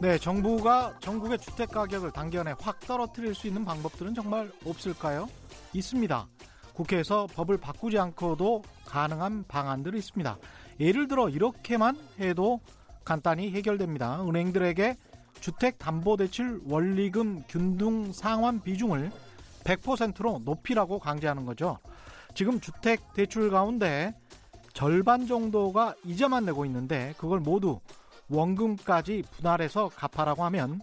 네, 정부가 전국의 주택 가격을 단기간에 확 떨어뜨릴 수 있는 방법들은 정말 없을까요? 있습니다. 국회에서 법을 바꾸지 않고도 가능한 방안들이 있습니다. 예를 들어 이렇게만 해도 간단히 해결됩니다. 은행들에게 주택담보대출 원리금 균등 상환 비중을 100%로 높이라고 강제하는 거죠. 지금 주택 대출 가운데 절반 정도가 이자만 내고 있는데 그걸 모두 원금까지 분할해서 갚아라고 하면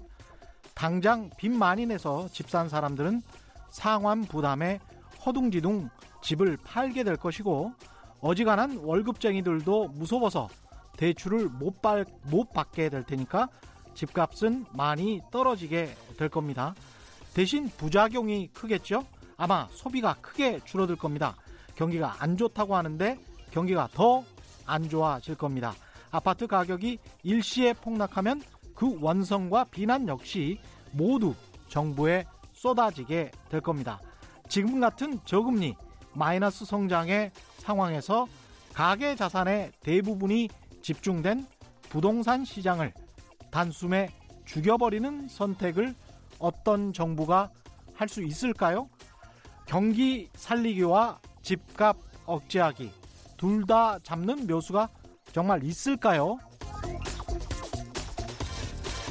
당장 빚 많이 내서 집 산 사람들은 상환 부담에 허둥지둥 집을 팔게 될 것이고 어지간한 월급쟁이들도 무서워서 대출을 못, 받, 못 받게 될 테니까 집값은 많이 떨어지게 될 겁니다. 대신 부작용이 크겠죠? 아마 소비가 크게 줄어들 겁니다. 경기가 안 좋다고 하는데 경기가 더 안 좋아질 겁니다. 아파트 가격이 일시에 폭락하면 그 원성과 비난 역시 모두 정부에 쏟아지게 될 겁니다. 지금 같은 저금리, 마이너스 성장의 상황에서 가계 자산의 대부분이 집중된 부동산 시장을 단숨에 죽여버리는 선택을 어떤 정부가 할 수 있을까요? 경기 살리기와 집값 억제하기 둘 다 잡는 묘수가 정말 있을까요?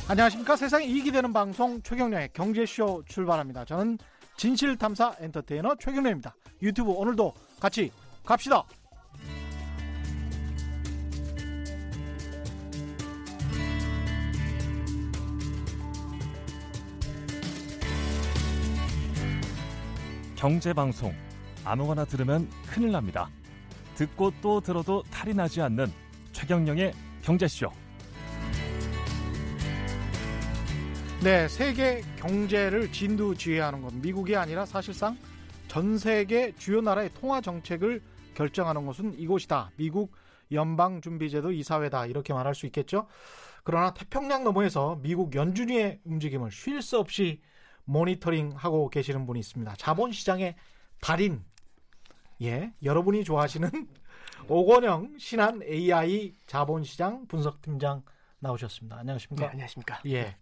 안녕하십니까 세상에 이익이 되는 방송 최경련의 경제쇼 출발합니다. 저는 진실탐사 엔터테이너 최경련입니다. 유튜브 오늘도 같이 갑시다. 경제방송 아무거나 들으면 큰일 납니다. 듣고 또 들어도 탈이 나지 않는 최경령의 경제쇼. 네, 세계 경제를 진두지휘하는 건 미국이 아니라 사실상 전 세계 주요 나라의 통화 정책을 결정하는 것은 이곳이다. 미국 연방준비제도 이사회다. 이렇게 말할 수 있겠죠. 그러나 태평양 너머에서 미국 연준위의 움직임을 쉴 새 없이 모니터링하고 계시는 분이 있습니다. 자본시장의 달인. 예, 여러분이 좋아하시는 오건영 신한 AI 자본시장 분석팀장 나오셨습니다. 안녕하십니까? 네, 안녕하십니까? 예.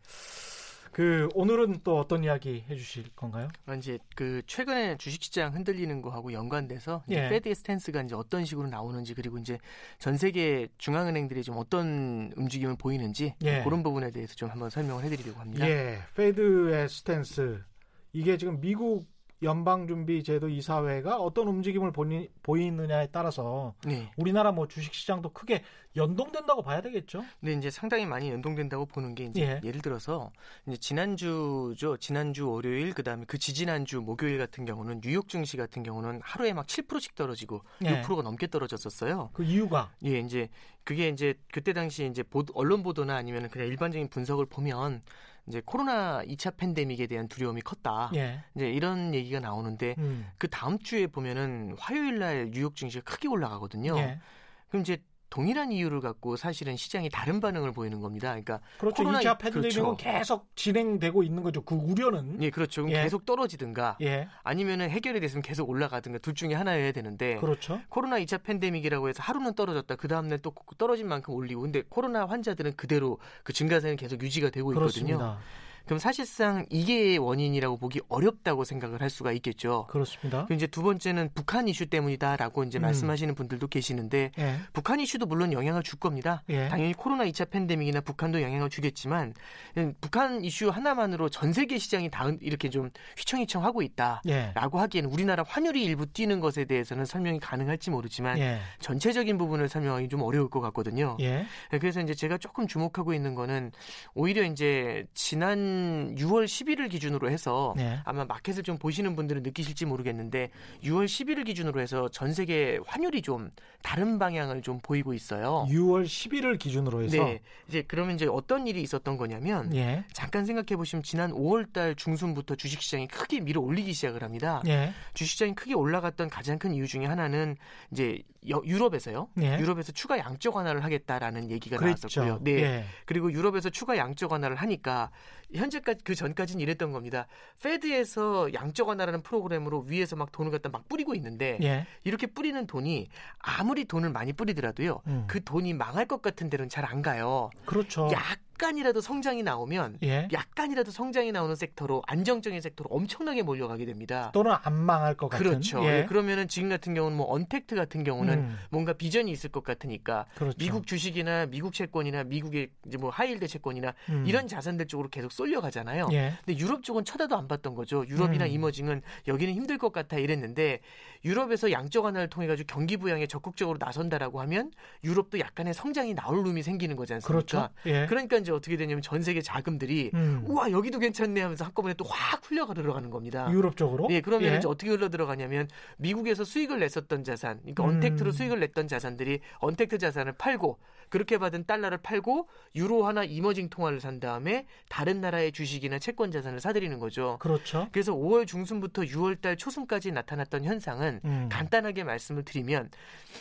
그 오늘은 또 어떤 이야기 해주실 건가요? 어, 이제 그 최근에 주식시장 흔들리는 거하고 연관돼서 이제 예. 페드의 스탠스가 이제 어떤 식으로 나오는지 그리고 이제 전 세계 중앙은행들이 좀 어떤 움직임을 보이는지 예. 그런 부분에 대해서 좀 한번 설명을 해드리려고 합니다. 예, 페드의 스탠스 이게 지금 미국 연방준비제도 이사회가 어떤 움직임을 보니, 보이느냐에 따라서 네. 우리나라 뭐 주식시장도 크게 연동된다고 봐야 되겠죠? 근데 이제 상당히 많이 연동된다고 보는 게 이제 예. 예. 를 들어서 이제 지난주죠. 지난주 월요일 그다음에 그 지지난주 목요일 같은 경우는 뉴욕 증시 같은 경우는 하루에 막 7%씩 떨어지고 예. 6%가 넘게 떨어졌었어요. 그 이유가 예, 이제 그게 이제 그때 당시 이제 언론 보도나 아니면 그냥 일반적인 분석을 보면 이제 코로나 2차 팬데믹에 대한 두려움이 컸다. 예, 이제 이런 얘기가 나오는데 음, 그 다음 주에 보면은 화요일 날 뉴욕 증시가 크게 올라가거든요. 예. 그럼 이제 동일한 이유를 갖고 사실은 시장이 다른 반응을 보이는 겁니다. 그러니까 그렇죠. 코로나 2차 팬데믹은 그렇죠. 계속 진행되고 있는 거죠. 그 우려는 예, 그렇죠. 그럼 예. 계속 떨어지든가 예, 아니면은 해결이 됐으면 계속 올라가든가 둘 중에 하나여야 되는데 그렇죠. 코로나 2차 팬데믹이라고 해서 하루는 떨어졌다. 그 다음날 또 떨어진 만큼 올리고. 근데 코로나 환자들은 그대로 그 증가세는 계속 유지가 되고 있거든요. 그렇습니다. 그럼 사실상 이게 원인이라고 보기 어렵다고 생각을 할 수가 있겠죠. 그렇습니다. 이제 두 번째는 북한 이슈 때문이다라고 이제 음. 말씀하시는 분들도 계시는데 예, 북한 이슈도 물론 영향을 줄 겁니다. 예. 당연히 코로나 2차 팬데믹이나 북한도 영향을 주겠지만 음, 북한 이슈 하나만으로 전 세계 시장이 다 이렇게 좀 휘청휘청 하고 있다. 예, 라고 하기에는 우리나라 환율이 일부 뛰는 것에 대해서는 설명이 가능할지 모르지만 예, 전체적인 부분을 설명하기 좀 어려울 것 같거든요. 예, 그래서 이제 제가 조금 주목하고 있는 거는 오히려 이제 지난 6월 10일을 기준으로 해서 예. 아마 마켓을 좀 보시는 분들은 느끼실지 모르겠는데 6월 10일을 기준으로 해서 전 세계 환율이 좀 다른 방향을 좀 보이고 있어요. 6월 10일을 기준으로 해서 네. 이제 그러면 이제 어떤 일이 있었던 거냐면 예, 잠깐 생각해 보시면 지난 5월 달 중순부터 주식 시장이 크게 밀어 올리기 시작을 합니다. 예, 주식 시장이 크게 올라갔던 가장 큰 이유 중에 하나는 이제 여- 유럽에서요. 예. 유럽에서 추가 양적 완화를 하겠다라는 얘기가 그랬죠. 나왔었고요. 네. 예. 그리고 유럽에서 추가 양적 완화를 하니까 현재까지 그 전까지는 이랬던 겁니다. 페드에서 양적 완화라는 프로그램으로 위에서 막 돈을 갖다 막 뿌리고 있는데 예. 이렇게 뿌리는 돈이 아무리 돈을 많이 뿌리더라도요. 음. 그 돈이 망할 것 같은 데는 잘 안 가요. 그렇죠. 약 간이라도 성장이 나오면 예. 약간이라도 성장이 나오는 섹터로 안정적인 섹터로 엄청나게 몰려가게 됩니다. 또는 안 망할 것 같은. 그렇죠. 예. 예, 그러면은 지금 같은 경우는 뭐 언택트 같은 경우는 음, 뭔가 비전이 있을 것 같으니까 그렇죠. 미국 주식이나 미국 채권이나 미국의 이제 뭐 high yield 채권이나 음. 이런 자산들 쪽으로 계속 쏠려가잖아요. 예. 근데 유럽 쪽은 쳐다도 안 봤던 거죠. 유럽이나 음. emerging은 여기는 힘들 것 같아 이랬는데 유럽에서 양적 완화를 통해 가지고 경기 부양에 적극적으로 나선다라고 하면 유럽도 약간의 성장이 나올 room이 생기는 거지 않습니까? 그렇죠. 예. 그러니까 이제 어떻게 되냐면 전 세계 자금들이 음. 우와 여기도 괜찮네 하면서 한꺼번에 또 확 흘려가 들어가는 겁니다. 유럽 쪽으로. 예, 그러면 예. 이제 어떻게 흘러 들어가냐면 미국에서 수익을 냈었던 자산, 그러니까 음. 언택트로 수익을 냈던 자산들이 언택트 자산을 팔고 그렇게 받은 달러를 팔고 유로 하나 이머징 통화를 산 다음에 다른 나라의 주식이나 채권 자산을 사들이는 거죠. 그렇죠. 그래서 5월 중순부터 6월 달 초순까지 나타났던 현상은 음. 간단하게 말씀을 드리면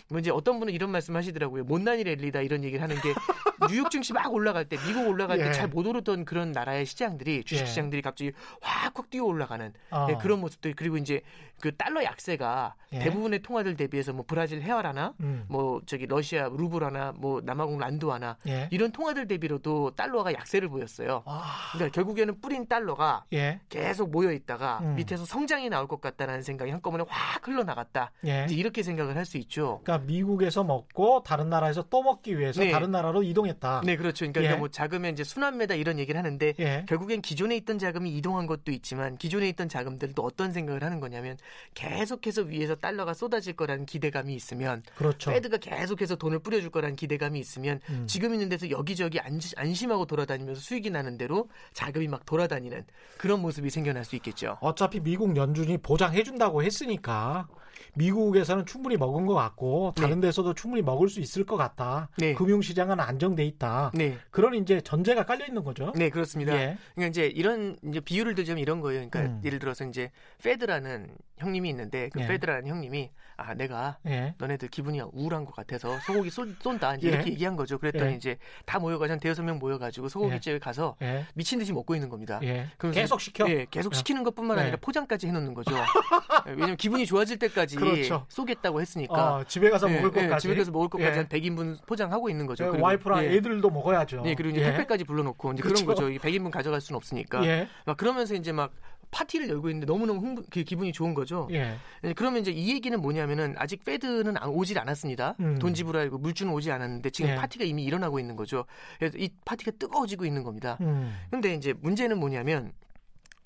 뭐 이제 어떤 분은 이런 말씀 하시더라고요. 못난이 랠리다 이런 얘기를 하는 게 뉴욕 증시 막 올라갈 때 미국 올라갈 예. 때잘 못 오르던 그런 나라의 시장들이 주식 예. 시장들이 갑자기 확확 뛰어 올라가는 어. 예, 그런 모습들 그리고 이제 그 달러 약세가 예. 대부분의 통화들 대비해서 뭐 브라질 헤아라나 음. 뭐 저기 러시아 루블하나 뭐 남아공 예. 이런 통화들 대비로도 달러가 약세를 보였어요. 아. 그러니까 결국에는 뿌린 달러가 예. 계속 모여 있다가 음. 밑에서 성장이 나올 것 같다라는 생각이 한꺼번에 확 흘러나갔다. 예. 이제 이렇게 생각을 할 수 있죠. 그러니까 미국에서 먹고 다른 나라에서 또 먹기 위해서 네. 다른 나라로 이동 했다. 네, 그렇죠. 그러니까, 예. 뭐 자금의 이제 순환매다 이런 얘기를 하는데 예. 결국엔 기존에 있던 자금이 이동한 것도 있지만 기존에 있던 자금들도 어떤 생각을 하는 거냐면 계속해서 위에서 달러가 쏟아질 거라는 기대감이 있으면 그렇죠. 페드가 계속해서 돈을 뿌려줄 거라는 기대감이 있으면 음. 지금 있는 데서 여기저기 안심하고 돌아다니면서 수익이 나는 대로 자금이 막 돌아다니는 그런 모습이 생겨날 수 있겠죠. 어차피 미국 연준이 보장해준다고 했으니까 미국에서는 충분히 먹은 것 같고 다른 데서도 충분히 먹을 수 있을 것 같다. 네. 금융시장은 안정돼 있다. 네, 그런 이제 전제가 깔려 있는 거죠. 네 그렇습니다. 예. 그러니까 이제 이런 이제 비유를 들자면 이런 거예요. 그러니까 음. 예를 들어서 이제 페드라는 형님이 있는데 그 예. 페드라는 형님이 아 내가 예. 너네들 기분이 우울한 것 같아서 소고기 쏜, 쏜다 이제 예. 이렇게 얘기한 거죠. 그랬더니 예. 이제 다 모여가지고 한 대여섯 명 모여가지고 소고기집에 가서 예. 미친 듯이 먹고 있는 겁니다. 예. 그러면서 계속 시켜. 예, 계속 시키는 것뿐만 네. 아니라 포장까지 해놓는 거죠. 예, 왜냐면 기분이 좋아질 때까지 그렇죠. 쏘겠다고 했으니까. 어, 집에 가서 예, 먹을 예, 것까지. 집에 가서 먹을 것까지 예. 한 100인분 포장하고 있는 거죠. 예, 그리고, 와이프랑 예. 애들도 먹어야죠. 네, 그리고 이제 예. 택배까지 불러놓고 이제 그렇죠. 그런 거죠. 100인분 가져갈 수는 없으니까. 예. 막 그러면서 이제 막 파티를 열고 있는데 너무너무 흥분, 그 기분이 좋은 거죠. 예. 예, 그러면 이제 이 얘기는 뭐냐면은 아직 Fed는 안- 오질 않았습니다. 음. 돈 지불하고 물주는 오지 않았는데 지금 예. 파티가 이미 일어나고 있는 거죠. 그래서 이 파티가 뜨거워지고 있는 겁니다. 음. 근데 이제 문제는 뭐냐면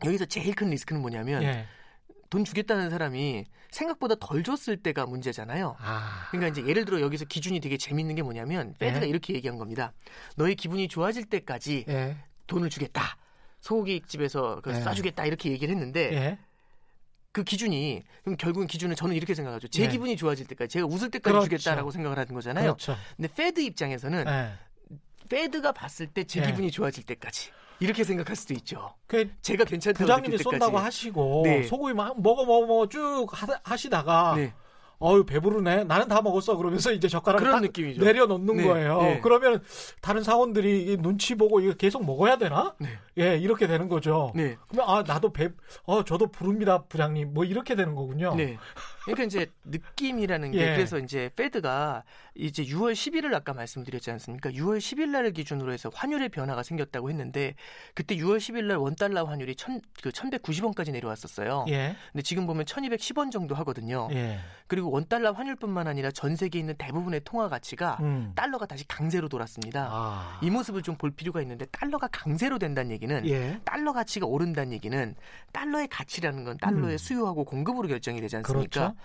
여기서 제일 큰 리스크는 뭐냐면 예. 돈 주겠다는 사람이 생각보다 덜 줬을 때가 문제잖아요. 아. 그러니까 이제 예를 들어 여기서 기준이 되게 재밌는 게 뭐냐면 Fed가 예. 이렇게 얘기한 겁니다. 너의 기분이 좋아질 때까지 예. 돈을 주겠다. 소고기 집에서 그 예. 쏴주겠다 이렇게 얘기를 했는데 예. 그 기준이 그럼 결국은 기준은 저는 이렇게 생각하죠. 제 예. 기분이 좋아질 때까지 제가 웃을 때까지 그렇죠. 주겠다라고 생각을 하는 거잖아요. 그렇죠. 근데 페드 입장에서는 예. 페드가 봤을 때제 예. 기분이 좋아질 때까지 이렇게 생각할 수도 있죠. 그 제가 괜찮다고 부장님이. 쏜다고 하시고 네. 소고기 막 먹어 먹어 먹어 쭉 하- 하시다가 네. 어유 배부르네. 나는 다 먹었어. 그러면서 이제 젓가락을 딱 느낌이죠. 내려놓는 네, 거예요. 네. 그러면 다른 사원들이 이 눈치 보고 이거 계속 먹어야 되나? 네. 예, 이렇게 되는 거죠. 네. 그러면 아 나도 배, 어 저도 부릅니다, 부장님. 뭐 이렇게 되는 거군요. 네. 그러니까 이제 느낌이라는 게 예. 그래서 이제 페드가 이제 6월 10일을 아까 말씀드렸지 않습니까? 6월 10일 날을 기준으로 해서 환율의 변화가 생겼다고 했는데 그때 6월 10일 날 원달러 환율이 1그 1190원까지 내려왔었어요. 예, 근데 지금 보면 1210원 정도 하거든요. 예, 그리고 원달러 환율뿐만 아니라 전 세계에 있는 대부분의 통화 가치가 음. 달러가 다시 강세로 돌았습니다. 아, 이 모습을 좀 볼 필요가 있는데 달러가 강세로 된다는 얘기는 예, 달러 가치가 오른다는 얘기는 달러의 가치라는 건 달러의 음. 수요하고 공급으로 결정이 되지 않습니까? 그렇죠.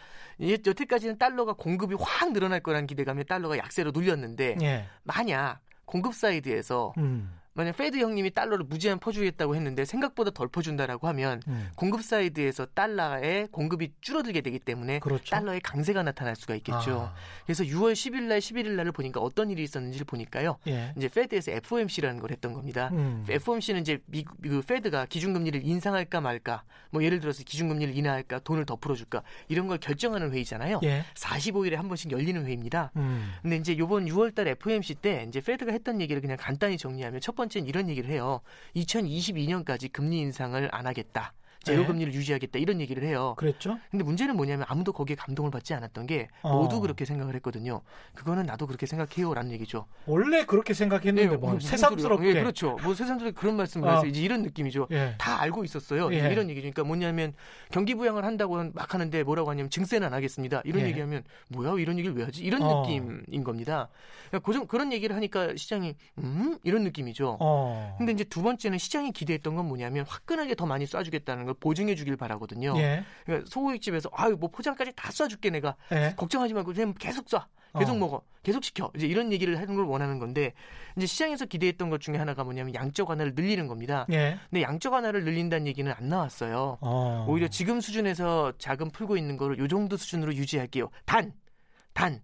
예, 여태까지는 달러가 공급이 확 늘어날 거라는 기대감에 달러가 약세로 눌렸는데 예, 만약 공급 side에서 음, 만약 Fed 형님이 달러를 무제한 퍼주겠다고 했는데 생각보다 덜 퍼준다라고 하면 음. 공급 side에서 달러의 공급이 줄어들게 되기 때문에 그렇죠. 달러의 강세가 나타날 수가 있겠죠. 아, 그래서 6월 10일 날 11일 날을 보니까 어떤 일이 있었는지를 보니까요. 예, 이제 Fed에서 FOMC라는 걸 했던 겁니다. 음. FOMC는 이제 미국 그 Fed가 기준금리를 인상할까 말까, 뭐 예를 들어서 기준금리를 인하할까, 돈을 더 풀어줄까 이런 걸 결정하는 회의잖아요. 예, 45일에 한 번씩 열리는 회의입니다. 음, 근데 이제 요번 6월 달 FOMC 때 이제 페드가 했던 얘기를 그냥 간단히 정리하면 첫 번째 는 이런 얘기를 해요. 2022년까지 금리 인상을 안 하겠다. 제로 네. 금리를 유지하겠다 이런 얘기를 해요. 그랬죠? 근데 문제는 뭐냐면 아무도 거기에 감동을 받지 않았던 게 어. 모두 그렇게 생각을 했거든요. 그거는 나도 그렇게 생각해요라는 얘기죠. 원래 그렇게 생각했는데 뭐 무슨 새삼스럽게. 예, 그렇죠. 뭐 새삼스럽게 그런 말씀을 어. 해서 이제 이런 느낌이죠. 예. 다 알고 있었어요. 예. 이런 얘기죠. 그러니까 뭐냐면 경기 부양을 한다고 막 하는데 뭐라고 하냐면 증세는 안 하겠습니다. 이런 예. 얘기하면 뭐야 이런 얘기를 왜 하지? 이런 어. 느낌인 겁니다. 그러니까 그런 얘기를 하니까 시장이 음 이런 느낌이죠. 어. 근데 이제 두 번째는 시장이 기대했던 건 뭐냐면 화끈하게 더 많이 쏴주겠다는 걸 보증해 주길 바라거든요. 예. 그러니까 소고기집에서 아유 뭐 포장까지 다 쏴줄게 내가 예. 걱정하지 말고 그냥 계속 쏴. 계속 어. 먹어. 계속 시켜. 이제 이런 얘기를 하는 걸 원하는 건데 이제 시장에서 기대했던 것 중에 하나가 뭐냐면 양적 완화를 늘리는 겁니다. 예. 근데 양적 완화를 늘린다는 얘기는 안 나왔어요. 어. 오히려 지금 수준에서 자금 풀고 있는 거를 요 정도 수준으로 유지할게요. 단, 단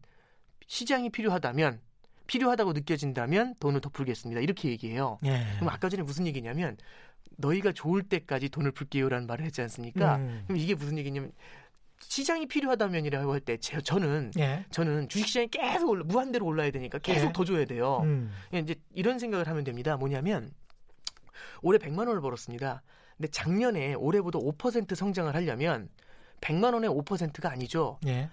시장이 필요하다면 필요하다고 느껴진다면 돈을 더 풀겠습니다. 이렇게 얘기해요. 예. 그럼 아까 전에 무슨 얘기냐면 너희가 좋을 때까지 돈을 풀게요라는 말을 했지 않습니까? 음. 그럼 이게 무슨 얘기냐면 시장이 필요하다면이라고 할 때 저는 예. 저는 주식시장이 계속 올라, 무한대로 올라야 되니까 계속 예. 더 줘야 돼요. 음. 예, 이제 이런 생각을 하면 됩니다. 뭐냐면 올해 100만 원을 벌었습니다. 근데 작년에 올해보다 5% 성장을 하려면 100만 원의 5%가 아니죠. 예.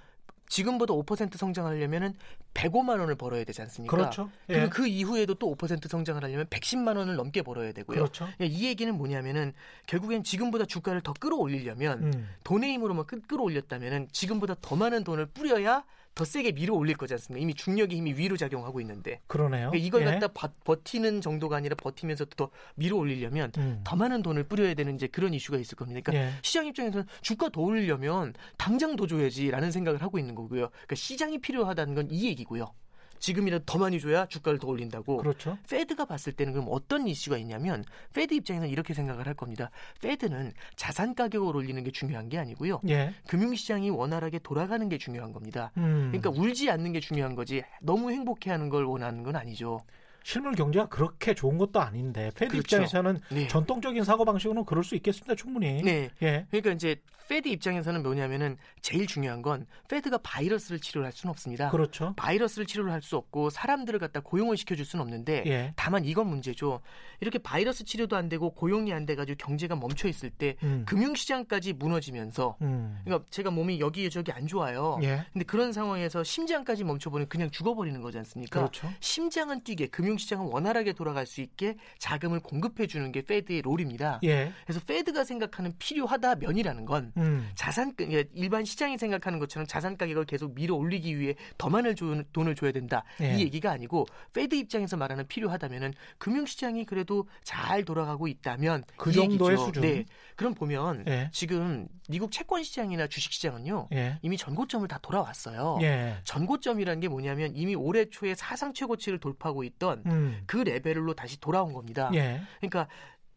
지금보다 5% 성장하려면은 105만 원을 벌어야 되지 않습니까? 그렇죠. 예. 그리고 그 이후에도 또 5% 성장을 하려면 110만 원을 넘게 벌어야 되고요. 그렇죠. 예, 이 얘기는 뭐냐면은 결국엔 지금보다 주가를 더 끌어올리려면 음. 돈의 힘으로만 끌, 끌어올렸다면은 지금보다 더 많은 돈을 뿌려야 더 세게 밀어 올릴 거지 않습니까? 이미 중력의 힘이 위로 작용하고 있는데 그러네요. 그러니까 이걸 예. 갖다 버, 버티는 정도가 아니라 버티면서 더 밀어 올리려면 음. 더 많은 돈을 뿌려야 되는 이제 그런 이슈가 있을 겁니다. 그러니까 예. 시장 입장에서는 주가 더 올리려면 당장 더 줘야지라는 생각을 하고 있는 거고요. 그러니까 시장이 필요하다는 건 이 얘기고요. 지금이라도 더 많이 줘야 주가를 더 올린다고. 그렇죠. Fed가 봤을 때는 그럼 어떤 이슈가 있냐면 Fed 입장에서는 이렇게 생각을 할 겁니다. Fed는 자산 가격을 올리는 게 중요한 게 아니고요. 예. 금융시장이 원활하게 돌아가는 게 중요한 겁니다. 음. 그러니까 울지 않는 게 중요한 거지 너무 행복해하는 걸 원하는 건 아니죠. 실물 경제가 그렇게 좋은 것도 아닌데 Fed 그렇죠. 입장에서는 네. 전통적인 사고 방식으로는 그럴 수 있겠습니다. 충분히. 네. 예. 그러니까 이제 Fed 입장에서는 뭐냐면은 제일 중요한 건 Fed가 바이러스를 치료할 수는 없습니다. 그렇죠. 바이러스를 치료를 할 수 없고 사람들을 갖다 고용을 시켜줄 수는 없는데 예. 다만 이건 문제죠. 이렇게 바이러스 치료도 안 되고 고용이 안 돼가지고 경제가 멈춰 있을 때 음. 금융시장까지 무너지면서 음. 그러니까 제가 몸이 여기 저기 안 좋아요. 예. 근데 그런 상황에서 심장까지 멈춰버리면 그냥 죽어버리는 거지 않습니까? 그렇죠. 심장은 뛰게 금융 시장은 원활하게 돌아갈 수 있게 자금을 공급해 주는 게 Fed의 role입니다. 예. 그래서 Fed가 생각하는 필요하다 면이라는 건 음. 자산 그러니까 일반 시장이 생각하는 것처럼 자산 가격을 계속 밀어 올리기 위해 더 많은 조- 돈을 줘야 된다 예. 이 얘기가 아니고 Fed 입장에서 말하는 필요하다면은 금융시장이 그래도 잘 돌아가고 있다면 그이 정도의 얘기죠. 수준. 네, 그럼 보면 예. 지금 미국 채권 시장이나 주식 시장은요 예. 이미 전고점을 다 돌아왔어요. 예. 전고점이라는 게 뭐냐면 이미 올해 초에 사상 최고치를 돌파하고 있던 음. 그 레벨로 다시 돌아온 겁니다. 예. 그러니까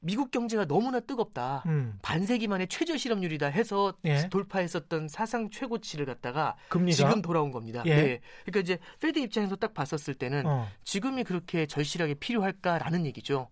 미국 경제가 너무나 뜨겁다. 음. 반세기 만에 최저 실업률이다 해서 예. 돌파했었던 사상 최고치를 갖다가 거의 지금 돌아온 겁니다. 예. 네. 그러니까 이제 Fed 입장에서 딱 봤었을 때는 어. 지금이 그렇게 절실하게 필요할까라는 얘기죠.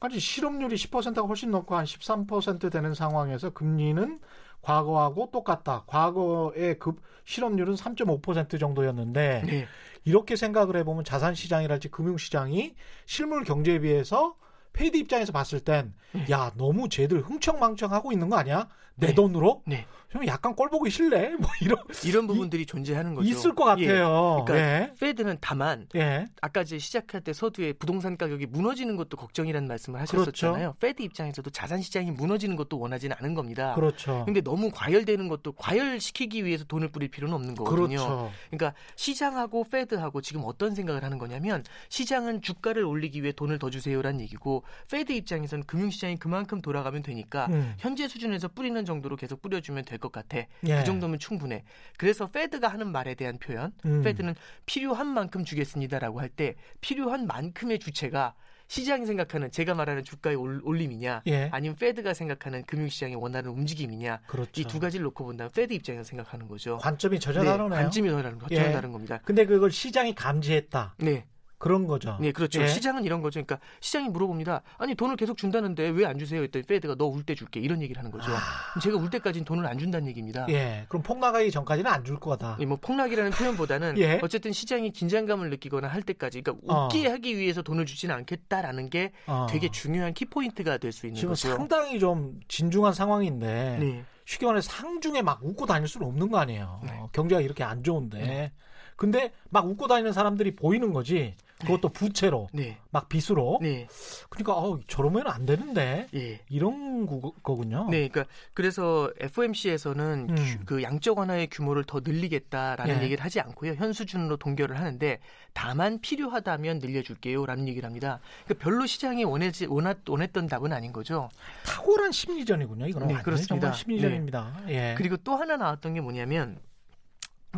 아니 실업률이 10%가 훨씬 넘고 한 13% 되는 상황에서 금리는 과거하고 똑같다. 과거의 급 실업률은 3.5% 정도였는데 네. 이렇게 생각을 해보면 자산 시장이랄지 금융 시장이 실물 경제에 비해서 Fed 입장에서 봤을 땐 야 너무 쟤들 흥청망청 하고 있는 거 아니야? 내 네. 돈으로? 네. 좀 약간 꼴 보기 싫네. 뭐 이런 이런 부분들이 존재하는 거죠. 있을 것 예. 같아요. 그러니까 Fed는 다만 예. 예. 아까 이제 시작할 때 서두에 부동산 가격이 무너지는 것도 걱정이라는 말씀을 그렇죠. 하셨었잖아요. Fed 입장에서도 자산 시장이 무너지는 것도 원하지는 않은 겁니다. 그렇죠. 근데 너무 과열되는 것도 과열시키기 위해서 돈을 뿌릴 필요는 없는 거거든요. 그렇죠. 그러니까 시장하고 Fed하고 지금 어떤 생각을 하는 거냐면 시장은 주가를 올리기 위해 돈을 더 주세요라는 얘기고 Fed 입장에서는 금융시장이 그만큼 돌아가면 되니까 음. 현재 수준에서 뿌리는 정도로 계속 뿌려주면 될 것 같아. 예. 그 정도면 충분해. 그래서 Fed가 하는 말에 대한 표현, 음. Fed는 필요한 만큼 주겠습니다라고 할 때 필요한 만큼의 주체가 시장이 생각하는 제가 말하는 주가의 올- 올림이냐, 예. 아니면 Fed가 생각하는 금융시장의 원하는 움직임이냐, 그렇죠. 이 두 가지를 놓고 본다면 Fed 입장에서 생각하는 거죠. 관점이 전혀 네, 다르네요. 관점이 전혀 다른, 전혀 예. 다른 겁니다. 근데 그걸 시장이 감지했다. 네, 그런 거죠. 네, 그렇죠. 예. 시장은 이런 거죠. 그러니까 시장이 물어봅니다. 아니 돈을 계속 준다는데 왜 안 주세요? 했더니 Fed가 너 울 때 줄게 이런 얘기를 하는 거죠. 그럼 제가 울 때까지는 돈을 안 준다는 얘기입니다. 아. 예. 그럼 폭락하기 전까지는 안 줄 거다. 예, 뭐 폭락이라는 표현보다는 예. 어쨌든 시장이 긴장감을 느끼거나 할 때까지 그러니까 어. 웃게 하기 위해서 돈을 주지는 않겠다라는 게 어. 되게 중요한 키 포인트가 될 수 있는 지금 거죠. 상당히 좀 진중한 상황인데 네. 쉽게 말해 상중에 막 웃고 다닐 수는 없는 거 아니에요. 네. 어, 경제가 이렇게 안 좋은데. 근데 막 웃고 다니는 사람들이 보이는 거지. 그것도 부채로, 네. 막 빚으로. 네. 그러니까 어, 저러면 안 되는데 예. 이런 구- 거군요. 네, 그러니까 그래서 FOMC에서는 음. 그 양적 완화의 규모를 더 늘리겠다라는 예. 얘기를 하지 않고요. 현 수준으로 동결을 하는데 다만 필요하다면 늘려줄게요라는 얘기를 합니다. 그러니까 별로 시장이 원하지 원했, 원했던 답은 아닌 거죠. 탁월한 심리전이군요. 이거는 네, 그렇습니다. 심리전입니다. 예. 그리고 또 하나 나왔던 게 뭐냐면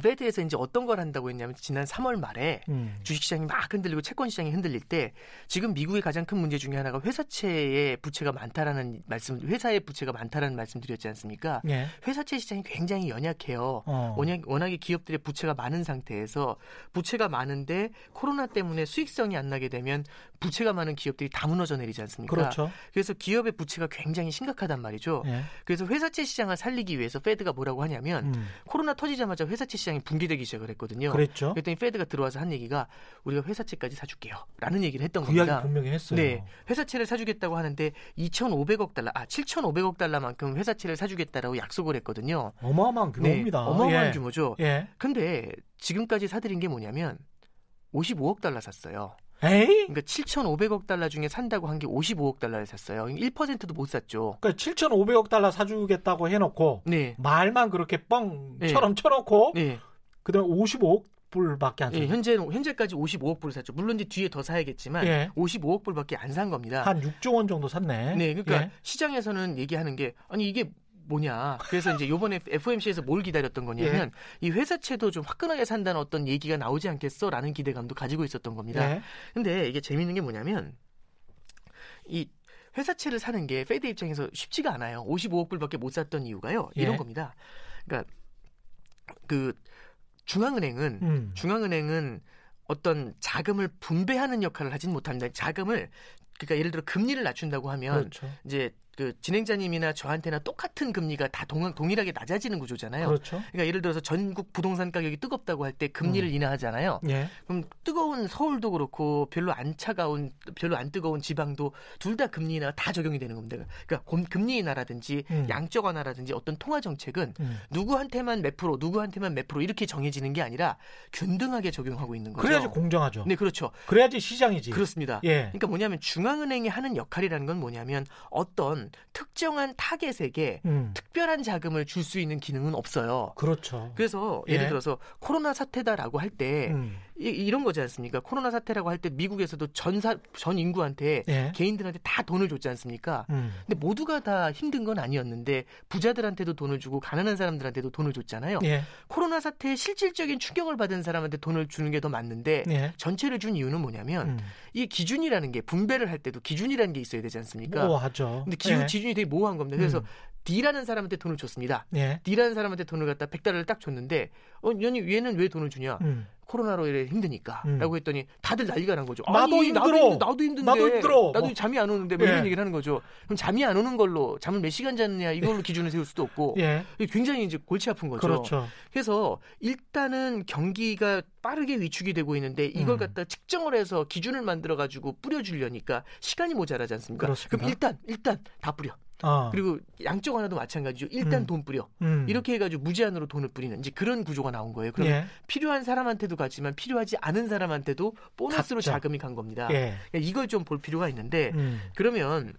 페드에서 이제 어떤 걸 한다고 했냐면 지난 3월 말에 음. 주식시장이 막 흔들리고 채권 시장이 흔들릴 때 지금 미국의 가장 큰 문제 중에 하나가 회사채의 부채가 많다라는 말씀, 회사의 부채가 많다라는 말씀드렸지 않습니까? 예. 회사채 시장이 굉장히 연약해요. 어. 워낙, 워낙 에 기업들의 부채가 많은 상태에서 부채가 많은데 코로나 때문에 수익성이 안 나게 되면 부채가 많은 기업들이 다 무너져 내리지 않습니까? 그렇죠. 그래서 기업의 부채가 굉장히 심각하단 말이죠. 예. 그래서 회사채 시장을 살리기 위해서 페드가 뭐라고 하냐면 음. 코로나 터지자마자 회사채 시장이 붕괴되기 시작을 했거든요. 그랬죠. 그랬더니 페드가 들어와서 한 얘기가 우리가 회사채까지 사줄게요. 라는 얘기를 했던 그 겁니다. 분명히 했어요. 네. 회사채를 사주겠다고 하는데 2,500억 달러, 아, 7,500억 달러만큼 회사채를 사주겠다라고 약속을 했거든요. 어마어마한 규모입니다. 네, 어마어마한 예. 규모죠. 예. 근데 지금까지 사들인 게 뭐냐면 55억 달러 샀어요. 에이? 그러니까 7,500억 달러 중에 산다고 한 게 55억 달러를 샀어요. 1%도 못 샀죠. 그러니까 7,500억 달러 사주겠다고 해놓고 네. 말만 그렇게 뻥처럼 쳐놓고 네. 그다음에 55억 불밖에 안 예. 현재 현재까지 55억 불을 샀죠. 물론 이제 뒤에 더 사야겠지만 예. 55억 불밖에 안 산 겁니다. 한 6조 원 정도 샀네. 네, 그러니까 예. 시장에서는 얘기하는 게 아니 이게 뭐냐. 그래서 이제 요번에 FOMC에서 뭘 기다렸던 거냐면 예. 이 회사채도 좀 화끈하게 산다는 어떤 얘기가 나오지 않겠어라는 기대감도 가지고 있었던 겁니다. 예. 근데 이게 재밌는 게 뭐냐면 이 회사채를 사는 게 페드 입장에서 쉽지가 않아요. 55억 불밖에 못 샀던 이유가요. 이런 예. 겁니다. 그러니까 그 중앙은행은 음. 중앙은행은 어떤 자금을 분배하는 역할을 하진 못합니다. 자금을 그러니까 예를 들어 금리를 낮춘다고 하면 그렇죠. 이제 그 진행자님이나 저한테나 똑같은 금리가 다 동, 동일하게 낮아지는 구조잖아요. 그렇죠. 그러니까 예를 들어서 전국 부동산 가격이 뜨겁다고 할 때 금리를 음. 인하하잖아요. 예. 그럼 뜨거운 서울도 그렇고 별로 안 차가운 별로 안 뜨거운 지방도 둘 다 금리 인하가 다 적용이 되는 겁니다. 그러니까 곰- 금리 인하라든지 음. 양적 완화라든지 어떤 통화 정책은 음. 누구한테만 몇 프로, 누구한테만 몇 프로 이렇게 정해지는 게 아니라 균등하게 적용하고 있는 거죠. 그래야지 공정하죠. 네, 그렇죠. 그래야지 시장이지. 그렇습니다. 예. 그러니까 뭐냐면 중앙은행이 하는 역할이라는 건 뭐냐면 어떤 특정한 타겟에게 음. 특별한 자금을 줄 수 있는 기능은 없어요. 그렇죠. 그래서 예를 예. 들어서 코로나 사태다라고 할때 음. 이, 런 거지 않습니까? 코로나 사태라고 할 때 미국에서도 전사 전 인구한테 예. 개인들한테 다 돈을 줬지 않습니까? 음. 근데 모두가 다 힘든 건 아니었는데 부자들한테도 돈을 주고 가난한 사람들한테도 돈을 줬잖아요. 예. 코로나 사태에 실질적인 충격을 받은 사람한테 돈을 주는 게 더 맞는데 예. 전체를 준 이유는 뭐냐면 음. 이 기준이라는 게 분배를 할 때도 기준이라는 게 있어야 되지 않습니까? 모호하죠. 근데 기, 예. 기준이 되게 모호한 겁니다. 그래서 음. D라는 사람한테 돈을 줬습니다. 예. D라는 사람한테 돈을 갖다 100달러를 딱 줬는데 어, 연이 얘는 왜 돈을 주냐? 음. 코로나로 이래 힘드니까 음. 라고 했더니 다들 난리가 난 거죠. 나도 아니, 힘들어. 나도, 힘- 나도 힘든데 나도 힘들어. 나도 뭐. 잠이 안 오는데 뭐 예. 이런 얘기를 하는 거죠. 그럼 잠이 안 오는 걸로 잠을 몇 시간 잤느냐 이걸로 기준을 세울 수도 없고 예. 굉장히 이제 골치 아픈 거죠. 그렇죠. 그래서 일단은 경기가 빠르게 위축이 되고 있는데 이걸 음. 갖다 측정을 해서 기준을 만들어 가지고 뿌려 주려니까 시간이 모자라지 않습니까? 그렇습니다. 럼 일단 일단 다 뿌려. 아. 그리고 양쪽 하나도 마찬가지죠. 일단 음. 돈 뿌려. 음. 이렇게 해가지고 무제한으로 돈을 뿌리는 이제 그런 구조가 나온 거예요. 그럼 예. 필요한 사람한테도 가지만 필요하지 않은 사람한테도 보너스로 갔죠. 자금이 간 겁니다. 예. 이걸 좀 볼 필요가 있는데 음. 그러면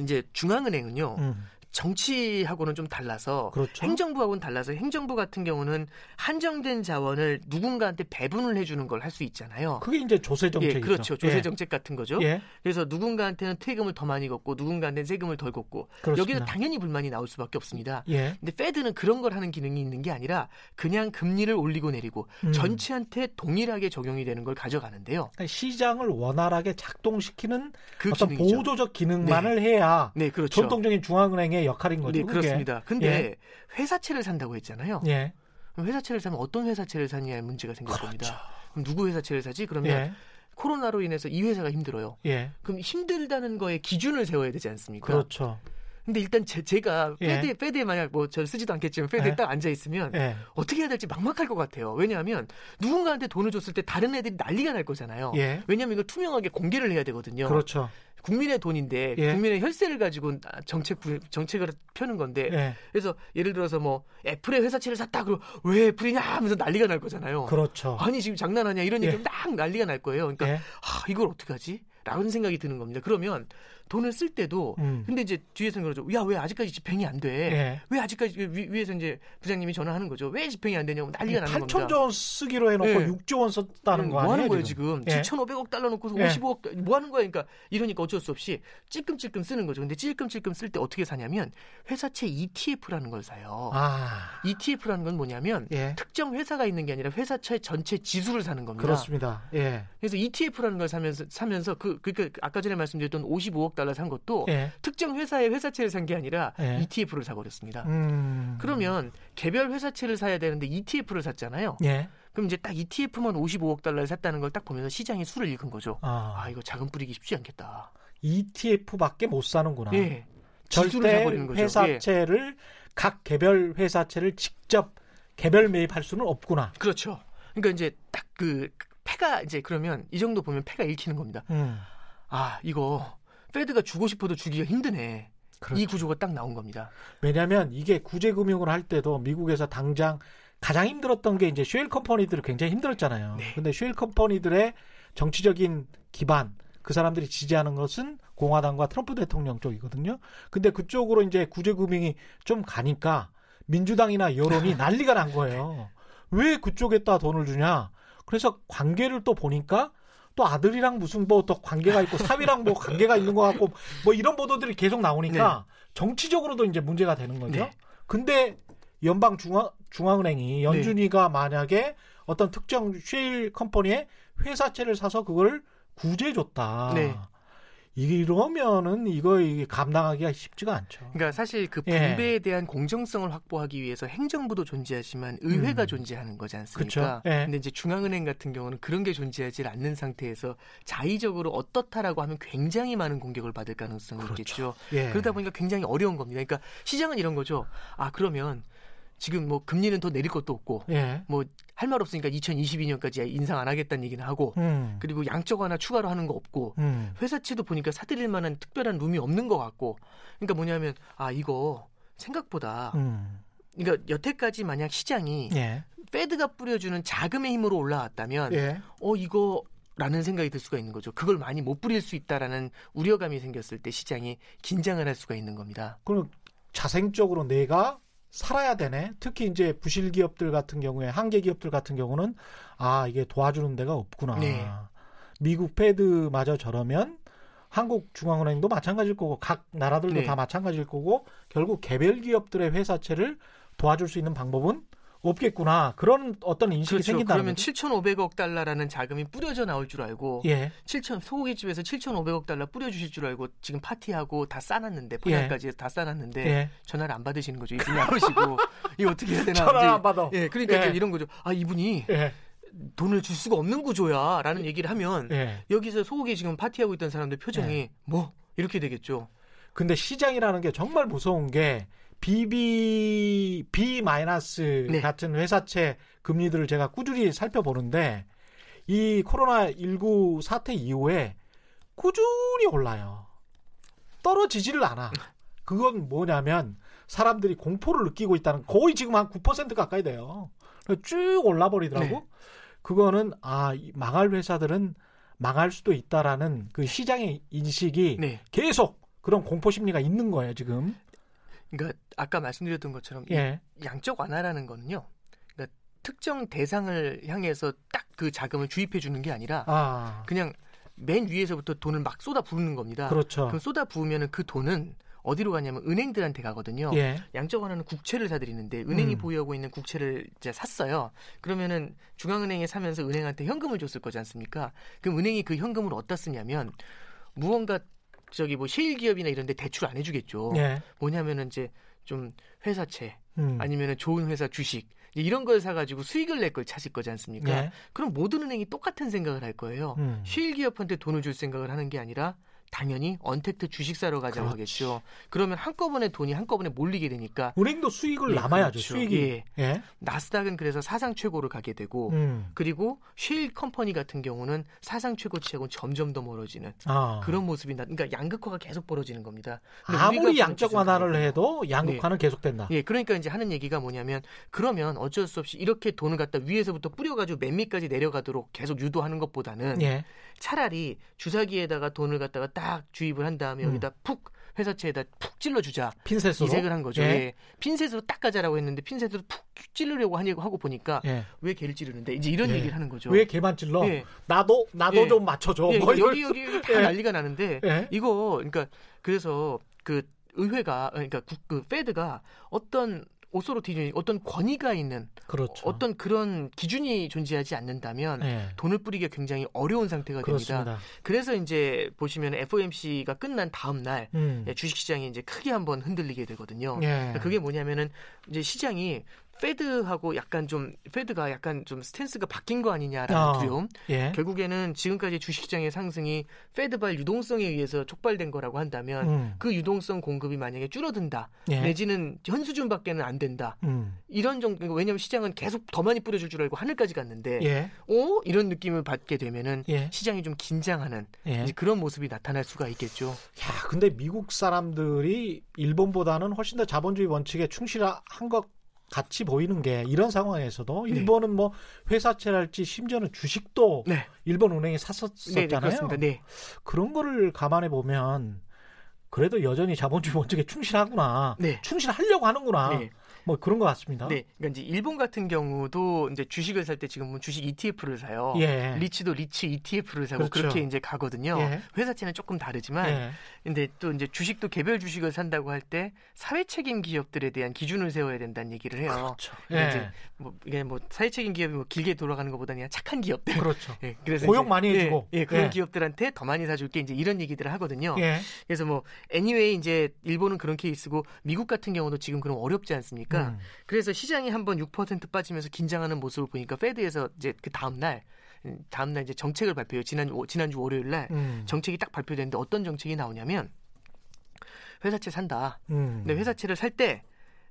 이제 중앙은행은요 음. 정치하고는 좀 달라서 그렇죠. 행정부하고는 달라서 행정부 같은 경우는 한정된 자원을 누군가한테 배분을 해주는 걸 할 수 있잖아요. 그게 이제 조세 정책이죠. 예, 그렇죠. 조세 예. 정책 같은 거죠. 예. 그래서 누군가한테는 세금을 더 많이 걷고 누군가한테는 세금을 덜 걷고. 여기서 당연히 불만이 나올 수밖에 없습니다. 예. 근데 페드는 그런 걸 하는 기능이 있는 게 아니라 그냥 금리를 올리고 내리고 음. 전체한테 동일하게 적용이 되는 걸 가져가는데요. 그러니까 시장을 원활하게 작동시키는 그 어떤 기능이죠. 보조적 기능만을 해야 네, 그렇죠. 전통적인 중앙은행의 역할인 거죠. 네, 그게. 그렇습니다. 근데 회사채를 산다고 했잖아요. 예. 그럼 회사채를 사면 어떤 회사채를 사느냐의 문제가 생길 그렇죠. 겁니다. 그럼 누구 회사채를 사지? 그러면 예. 코로나로 인해서 이 회사가 힘들어요. 예. 그럼 힘들다는 거에 기준을 세워야 되지 않습니까? 그렇죠. 근데 일단 제, 제가 예. 페드에, 페드에 만약 뭐 저 쓰지도 않겠지만 페드에 예. 딱 앉아 있으면 예. 어떻게 해야 될지 막막할 것 같아요. 왜냐하면 누군가한테 돈을 줬을 때 다른 애들이 난리가 날 거잖아요. 예. 왜냐하면 이걸 투명하게 공개를 해야 되거든요. 그렇죠. 국민의 돈인데 예. 국민의 혈세를 가지고 정책 구- 정책을 펴는 건데 예. 그래서 예를 들어서 뭐 애플의 회사채를 샀다 그러면 왜 애플이냐 하면서 난리가 날 거잖아요. 그렇죠. 아니 지금 장난하냐 이런 예. 얘기면 딱 난리가 날 거예요. 그러니까 예. 아, 이걸 어떻게 하지? 라는 생각이 드는 겁니다. 그러면 돈을 쓸 때도 음. 근데 이제 뒤에서는 그러죠. 야 왜 아직까지 집행이 안 돼? 예. 왜 아직까지 위, 위에서 이제 부장님이 전화하는 거죠. 왜 집행이 안 되냐고 난리가 나는 겁니다. 8천조 원 쓰기로 해놓고 예. 6조 원 썼다는 거뭐 아니에요? 하는 거예요 지금? 예. 7,500억 달러 놓고서 예. 55억 뭐 하는 거야? 그러니까 이러니까 어쩔 수 없이 찔끔찔끔 쓰는 거죠. 근데 찔끔찔끔 쓸 때 어떻게 사냐면 회사채 ETF라는 걸 사요. 아, ETF라는 건 뭐냐면 예. 특정 회사가 있는 게 아니라 회사채 전체 지수를 사는 겁니다. 그렇습니다. 예. 그래서 ETF라는 걸 사면서 사면서 그 그러니까 아까 전에 말씀드렸던 55억 달러 산 것도 예. 특정 회사의 회사채를 산 게 아니라 예. ETF를 사버렸습니다. 음. 그러면 개별 회사채를 사야 되는데 ETF를 샀잖아요. 예. 그럼 이제 딱 ETF만 55억 달러를 샀다는 걸 딱 보면서 시장이 술을 읽은 거죠. 아, 아 이거 자금 뿌리기 쉽지 않겠다. ETF밖에 못 사는구나. 예. 절대. 회사채를 각 개별 회사채를 직접 개별 매입할 수는 없구나. 그렇죠. 그러니까 이제 딱 그 패가 이제 그러면 이 정도 보면 패가 읽히는 겁니다. 음. 아 이거 페드가 주고 싶어도 주기가 힘드네. 그렇죠. 이 구조가 딱 나온 겁니다. 왜냐하면 이게 구제 금융을 할 때도 미국에서 당장 가장 힘들었던 게 이제 쉐일 컴퍼니들이 굉장히 힘들었잖아요. 네. 근데 쉐일 컴퍼니들의 정치적인 기반 그 사람들이 지지하는 것은 공화당과 트럼프 대통령 쪽이거든요. 근데 그쪽으로 이제 구제 금융이 좀 가니까 민주당이나 여론이 난리가 난 거예요. 왜 그쪽에다 돈을 주냐? 그래서 관계를 또 보니까 또 아들이랑 무슨 뭐 또 관계가 있고 사위랑 뭐 관계가 있는 것 같고 뭐 이런 보도들이 계속 나오니까 정치적으로도 이제 문제가 되는 거죠. 네. 근데 연방 중앙 중앙은행이 연준이가 만약에 어떤 특정 쉐일 컴퍼니의 회사채를 사서 그걸 구제해 줬다. 네. 이러면은 이거 감당하기가 쉽지가 않죠. 그러니까 사실 그 예. 분배에 대한 공정성을 확보하기 위해서 행정부도 존재하지만 의회가 음. 존재하는 거지. 않습니까? 예. 근데 이제 중앙은행 같은 경우는 그런 게 존재하지 않는 상태에서 자의적으로 어떻다라고 하면 굉장히 많은 공격을 받을 가능성이 그렇죠. 있겠죠. 예. 그러다 보니까 굉장히 어려운 겁니다. 그러니까 시장은 이런 거죠. 아 그러면 지금 뭐 금리는 더 내릴 것도 없고 예. 뭐 할 말 없으니까 2022년까지 인상 안 하겠다는 얘기는 하고 음. 그리고 양적 완화 추가로 하는 거 없고 음. 회사채도 보니까 사들일 만한 특별한 룸이 없는 것 같고 그러니까 뭐냐면 아 이거 생각보다 음. 그러니까 여태까지 만약 시장이 예. 페드가 뿌려주는 자금의 힘으로 올라왔다면 예. 어 이거 라는 생각이 들 수가 있는 거죠. 그걸 많이 못 뿌릴 수 있다라는 우려감이 생겼을 때 시장이 긴장을 할 수가 있는 겁니다. 그럼 자생적으로 내가 살아야 되네. 특히 이제 부실 기업들 같은 경우에 한계 기업들 같은 경우는 아 이게 도와주는 데가 없구나. 네. 미국 페드마저 저러면 한국 중앙은행도 마찬가지일 거고 각 나라들도 네. 다 마찬가지일 거고 결국 개별 기업들의 회사채를 도와줄 수 있는 방법은 없겠구나. 그런 어떤 인식이 그렇죠. 생긴다는 그러면 거죠. 7,500억 달러라는 자금이 뿌려져 나올 줄 알고 예. 7천 소고기 집에서 7,500억 달러 뿌려주실 줄 알고 지금 파티하고 다 싸놨는데 포장까지 해서 다 싸놨는데 예. 전화를 안 받으시는 거죠. 이분이 안 오시고 이거 어떻게 해야 되나? 전화 안 받아. 예, 그러니까 예. 이런 거죠. 아 이분이 예. 돈을 줄 수가 없는 구조야라는 얘기를 하면 예. 여기서 소고기 지금 파티하고 있던 사람들 표정이 뭐 이렇게 되겠죠. 근데 시장이라는 게 정말 무서운 게 BB B 마이너스 네. 같은 회사채 금리들을 제가 꾸준히 살펴보는데 이 코로나 19 사태 이후에 꾸준히 올라요. 떨어지지를 않아. 그건 뭐냐면 사람들이 공포를 느끼고 있다는 거의 지금 한 9% 가까이 돼요. 쭉 올라 버리더라고. 네. 그거는 아, 이 망할 회사들은 망할 수도 있다라는 그 시장의 인식이 네. 계속 그런 공포 심리가 있는 거예요, 지금. 그러니까 아까 말씀드렸던 것처럼 이 예. 양적 완화라는 거는요. 그러니까 특정 대상을 향해서 딱 그 자금을 주입해 주는 게 아니라 아. 그냥 맨 위에서부터 돈을 막 쏟아 부는 겁니다. 그렇죠. 그럼 쏟아 부으면은 그 돈은 어디로 가냐면 은행들한테 가거든요. 예. 양적 완화는 국채를 사들이는데 은행이 음. 보유하고 있는 국채를 이제 샀어요. 그러면은 중앙은행에 사면서 은행한테 현금을 줬을 거지 않습니까? 그럼 은행이 그 현금을 어디다 쓰냐면 무언가 저기 뭐 셰일 기업이나 이런 데 대출 안 해주겠죠. 예. 뭐냐면은 이제 좀 회사채 음. 아니면은 좋은 회사 주식 이런 걸 사가지고 수익을 낼 걸 찾을 거지 않습니까? 예. 그럼 모든 은행이 똑같은 생각을 할 거예요. 음. 쉐일 기업한테 돈을 줄 생각을 하는 게 아니라 당연히 언택트 주식 사러 가자고 그렇지. 하겠죠. 그러면 한꺼번에 돈이 한꺼번에 몰리게 되니까 은행도 수익을 예, 남아야죠. 그렇죠. 수익이. 예. 예. 나스닥은 그래서 사상 최고를 가게 되고 음. 그리고 쉐일 컴퍼니 같은 경우는 사상 최고치하고는 점점 더 멀어지는 아. 그런 모습이 나. 그러니까 양극화가 계속 벌어지는 겁니다. 아무리 양적 완화를 해도 양극화는 계속된다. 예, 그러니까 이제 하는 얘기가 뭐냐면 그러면 어쩔 수 없이 이렇게 돈을 갖다 위에서부터 뿌려가지고 맨 밑까지 내려가도록 계속 유도하는 것보다는 예. 차라리 주사기에다가 돈을 갖다가 딱 주입을 한 다음에 음. 여기다 푹 회사채에다 푹 찔러주자 핀셋으로. 이색을 한 거죠. 예. 예. 핀셋으로 닦아자라고 했는데 핀셋으로 푹 찌르려고 하냐고 하고 보니까 예. 왜 걔를 찌르는데 이제 이런 예. 얘기를 하는 거죠. 왜 개만 찔러? 예. 나도 나도 예. 좀 맞춰줘. 예, 뭐 여기 이럴 여기 다 예. 난리가 나는데 예. 이거 그러니까 그래서 그 의회가 그러니까 국, 그 페드가 어떤 오소로티즌 어떤 권위가 있는 그렇죠. 어떤 그런 기준이 존재하지 않는다면 예. 돈을 뿌리기가 굉장히 어려운 상태가 됩니다. 그렇습니다. 그래서 이제 보시면 FOMC가 끝난 다음 날 음. 예, 주식시장이 이제 크게 한번 흔들리게 되거든요. 예. 그게 뭐냐면은 이제 시장이 페드하고 약간 좀 페드가 약간 좀 스탠스가 바뀐 거 아니냐라는 아. 두려움. 예. 결국에는 지금까지 주식시장의 상승이 페드발 유동성에 의해서 촉발된 거라고 한다면 음. 그 유동성 공급이 만약에 줄어든다 예. 내지는 현 수준밖에는 안 된다 음. 이런 정도 왜냐하면 시장은 계속 더 많이 뿌려줄 줄 알고 하늘까지 갔는데 예. 어 이런 느낌을 받게 되면은 예. 시장이 좀 긴장하는 예. 그런 모습이 나타날 수가 있겠죠. 야, 근데 미국 사람들이 일본보다는 훨씬 더 자본주의 원칙에 충실한 것 같이 보이는 게 이런 상황에서도 네. 일본은 뭐 회사채랄지 심지어는 주식도 네, 일본 은행에 네, 네 샀었잖아요. 네, 그런 거를 감안해 보면 그래도 여전히 자본주의 원칙에 충실하구나. 네. 충실하려고 하는구나. 네. 뭐 그런 것 같습니다. 네, 그러니까 이제 일본 같은 경우도 이제 주식을 살 때 지금은 주식 ETF를 사요. 예. 리츠도 리츠 ETF를 사고 그렇죠. 그렇게 이제 가거든요. 예. 회사채는 조금 다르지만 예. 근데 또 이제 주식도 개별 주식을 산다고 할 때 사회 책임 기업들에 대한 기준을 세워야 된다는 얘기를 해요. 그렇죠. 예. 이제 뭐 이게 뭐 사회 책임 기업이 뭐 길게 돌아가는 것보다 그냥 착한 기업들. 그렇죠. 예, 그래서 고용 많이 예, 해주고. 예, 그런 예. 기업들한테 더 많이 사줄게 이제 이런 얘기들을 하거든요. 예. 그래서 뭐 anyway 이제 일본은 그런 케이스고 미국 같은 경우도 지금 그럼 어렵지 않습니까? 음. 그래서 시장이 한번 6% 빠지면서 긴장하는 모습을 보니까 페드에서 이제 그 다음 날 음, 다음 날 이제 정책을 발표해요. 지난 지난주 월요일 날 음. 정책이 딱 발표됐는데 어떤 정책이 나오냐면 회사채 산다. 음. 근데 회사채를 살 때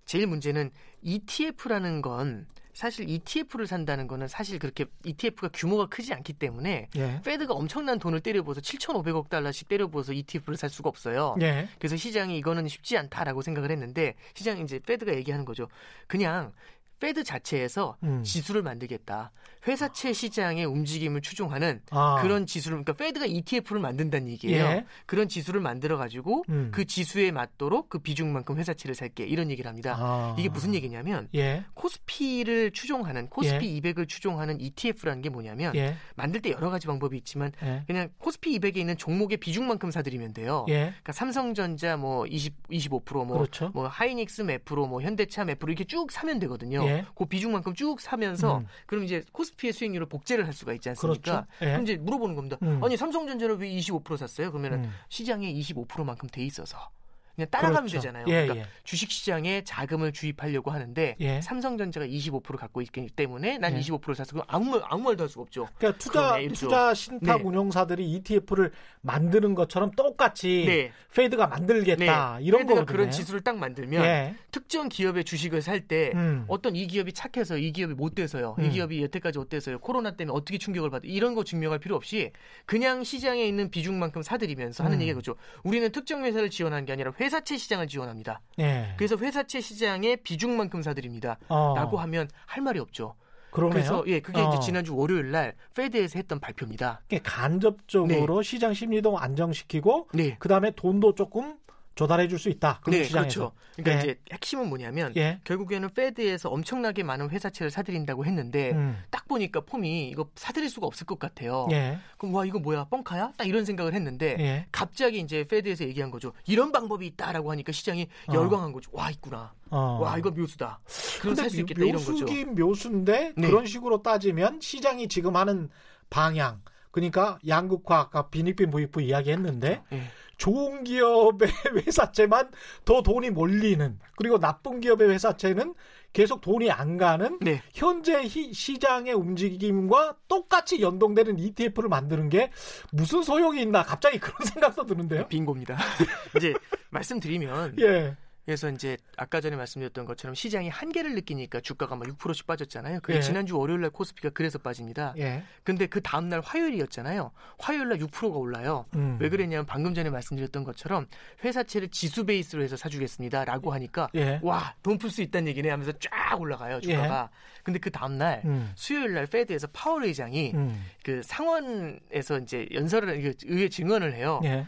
제일 문제는 ETF라는 건 사실 ETF를 산다는 거는 사실 그렇게 ETF가 규모가 크지 않기 때문에 예. Fed가 엄청난 돈을 때려부어서 7,500억 달러씩 때려부어서 ETF를 살 수가 없어요. 예. 그래서 시장이 이거는 쉽지 않다라고 생각을 했는데 시장이 이제 Fed가 얘기하는 거죠. 그냥 Fed 자체에서 음. 지수를 만들겠다. 회사채 시장의 움직임을 추종하는 아. 그런 지수를 그러니까 Fed가 ETF를 만든다는 얘기예요. 예. 그런 지수를 만들어 가지고 음. 그 지수에 맞도록 그 비중만큼 회사채를 살게 이런 얘기를 합니다. 아. 이게 무슨 얘기냐면 예. 코스피를 추종하는 코스피 200을 추종하는 ETF라는 게 뭐냐면 예. 만들 때 여러 가지 방법이 있지만 예. 그냥 코스피 200에 있는 종목의 비중만큼 사들이면 돼요. 예. 그러니까 삼성전자 뭐 20, 25%뭐 그렇죠. 뭐 하이닉스 몇 프로, 뭐 현대차 몇 프로 이렇게 쭉 사면 되거든요. 예. 그 비중만큼 쭉 사면서 음. 그럼 이제 코스피의 수익률을 복제를 할 수가 있지 않습니까? 그렇죠. 예. 그럼 이제 물어보는 겁니다. 음. 아니 삼성전자를 왜 25% 샀어요? 그러면은 음. 시장에 25%만큼 돼 있어서 그냥 따라가면 그렇죠. 되잖아요. 예, 그러니까 예. 주식시장에 자금을 주입하려고 하는데 예. 삼성전자가 25% 갖고 있기 때문에 난 예. 25% 샀어. 그럼 아무 말 아무 말도 할 수가 없죠. 그러니까 투자. 투자 신탁 네. 운용사들이 ETF를 만드는 것처럼 똑같이 네. Fed가 만들겠다 이런 Fed가 거거든요. 그런 지수를 딱 만들면 예. 특정 기업의 주식을 살때 음. 어떤 이 기업이 착해서 이 기업이 못돼서요. 음. 이 기업이 여태까지 어때서요. 코로나 때문에 어떻게 충격을 받아 이런 거 증명할 필요 없이 그냥 시장에 있는 비중만큼 사들이면서 하는 음. 얘기가 그죠. 우리는 특정 회사를 지원하는 게 아니라 회사채 시장을 지원합니다. 예. 그래서 회사채 시장의 비중만큼 사들입니다. 어. 라고 하면 할 말이 없죠. 그러네요. 그래서 예, 그게 어. 이제 지난주 월요일 날 Fed에서 했던 발표입니다. 간접적으로 시장 심리도 안정시키고 네. 그다음에 돈도 조금 조달해 줄 수 있다. 그런 네, 시장에서. 그렇죠. 그러니까 예. 이제 핵심은 뭐냐면 예. 결국에는 페드에서 엄청나게 많은 회사채를 사들인다고 했는데 음. 딱 보니까 폼이 이거 사들일 수가 없을 것 같아요. 예. 그럼 와 이거 뭐야 뻥카야? 딱 이런 생각을 했는데 예. 갑자기 이제 페드에서 얘기한 거죠. 이런 방법이 있다라고 하니까 시장이 어. 열광한 거죠. 와 있구나. 어. 와 이거 묘수다. 그럼 근데 살수 있겠다 이런 거죠. 묘수긴 묘수인데 네. 그런 식으로 따지면 시장이 지금 하는 방향 그러니까 양극화 아까 빈익빈 부익부 이야기했는데 예. 좋은 기업의 회사채만 더 돈이 몰리는 그리고 나쁜 기업의 회사채는 계속 돈이 안 가는 네. 현재 히- 시장의 움직임과 똑같이 연동되는 ETF를 만드는 게 무슨 소용이 있나 갑자기 그런 생각도 드는데요. 빙고입니다. 이제 말씀드리면 예. 그래서 이제 아까 전에 말씀드렸던 것처럼 시장이 한계를 느끼니까 주가가 막 6%씩 빠졌잖아요. 그게 예. 지난주 월요일 날 코스피가 그래서 빠집니다. 예. 근데 그 다음 날 화요일이었잖아요. 화요일 날 6%가 올라요. 음. 왜 그랬냐면 방금 전에 말씀드렸던 것처럼 회사채를 지수 베이스로 해서 사주겠습니다라고 하니까 예. 와 돈 풀 수 있다는 얘기네 하면서 쫙 올라가요 주가가. 근데 그 다음 날 음. 수요일 날 Fed에서 파월 의장이 음. 그 상원에서 이제 연설을 의회 증언을 해요. 예.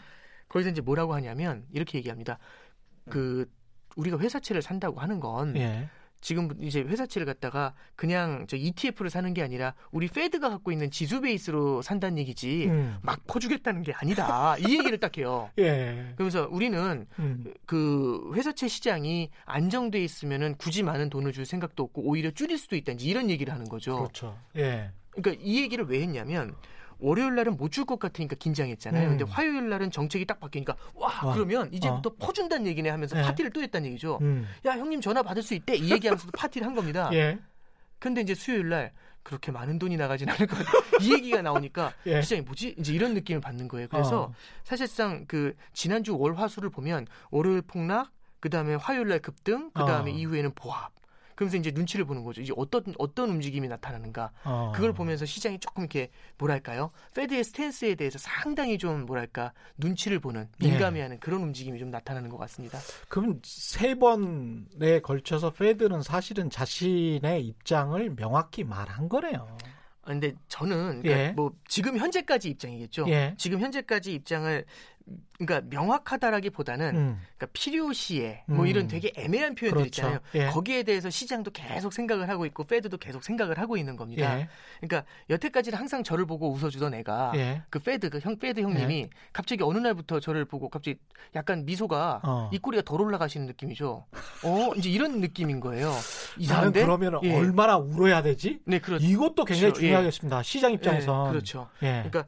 거기서 이제 뭐라고 하냐면 이렇게 얘기합니다. 그 우리가 회사채를 산다고 하는 건 예. 지금 이제 회사채를 갖다가 그냥 저 ETF를 사는 게 아니라 우리 Fed가 갖고 있는 지수 베이스로 산다는 얘기지 음. 막 퍼주겠다는 게 아니다. 이 얘기를 딱 해요. 예. 그러면서 우리는 음. 그 회사채 시장이 안정돼 있으면은 굳이 많은 돈을 줄 생각도 없고 오히려 줄일 수도 있다. 이제 이런 얘기를 하는 거죠. 그렇죠. 예. 그러니까 이 얘기를 왜 했냐면 월요일 날은 못 줄 것 같으니까 긴장했잖아요. 음. 근데 화요일 날은 정책이 딱 바뀌니까 와, 와. 그러면 이제부터 퍼준다는 얘기네 하면서 네. 파티를 또 했다는 얘기죠. 음. 야 형님 전화 받을 수 있대 이 얘기하면서도 파티를 한 겁니다. 예. 근데 이제 수요일 날 그렇게 많은 돈이 나가진 않을 것 같아. 이 얘기가 나오니까 예. 시장이 뭐지? 이제 이런 느낌을 받는 거예요. 그래서 어. 사실상 그 지난주 월화수를 보면 월요일 폭락, 그 다음에 화요일 날 급등, 그 다음에 어. 이후에는 보합. 그러면서 이제 눈치를 보는 거죠. 이제 어떤 어떤 움직임이 나타나는가. 어. 그걸 보면서 시장이 조금 이렇게 뭐랄까요? 페드의 스탠스에 대해서 상당히 좀 뭐랄까 눈치를 보는 예. 민감해하는 그런 움직임이 좀 나타나는 것 같습니다. 그럼 세 번에 걸쳐서 페드는 사실은 자신의 입장을 명확히 말한 거네요. 아, 근데 저는 그러니까 예. 뭐 지금 현재까지 입장이겠죠. 예. 지금 현재까지 입장을 그러니까 명확하다라기보다는 음. 그러니까 필요시에 뭐 음. 이런 되게 애매한 표현들 그렇죠. 있잖아요. 예. 거기에 대해서 시장도 계속 생각을 하고 있고 Fed도 계속 생각을 하고 있는 겁니다. 예. 그러니까 여태까지는 항상 저를 보고 웃어주던 애가 예. 그 Fed 그 형 Fed 형님이 갑자기 어느 날부터 저를 보고 갑자기 약간 미소가 어. 입꼬리가 덜 올라가시는 느낌이죠. 어 이제 이런 느낌인 거예요. 이상한데? 그러면 예. 얼마나 울어야 되지? 네 그렇죠. 이것도 굉장히 그렇죠. 중요하겠습니다. 시장 입장에선. 예, 그렇죠. 예. 그러니까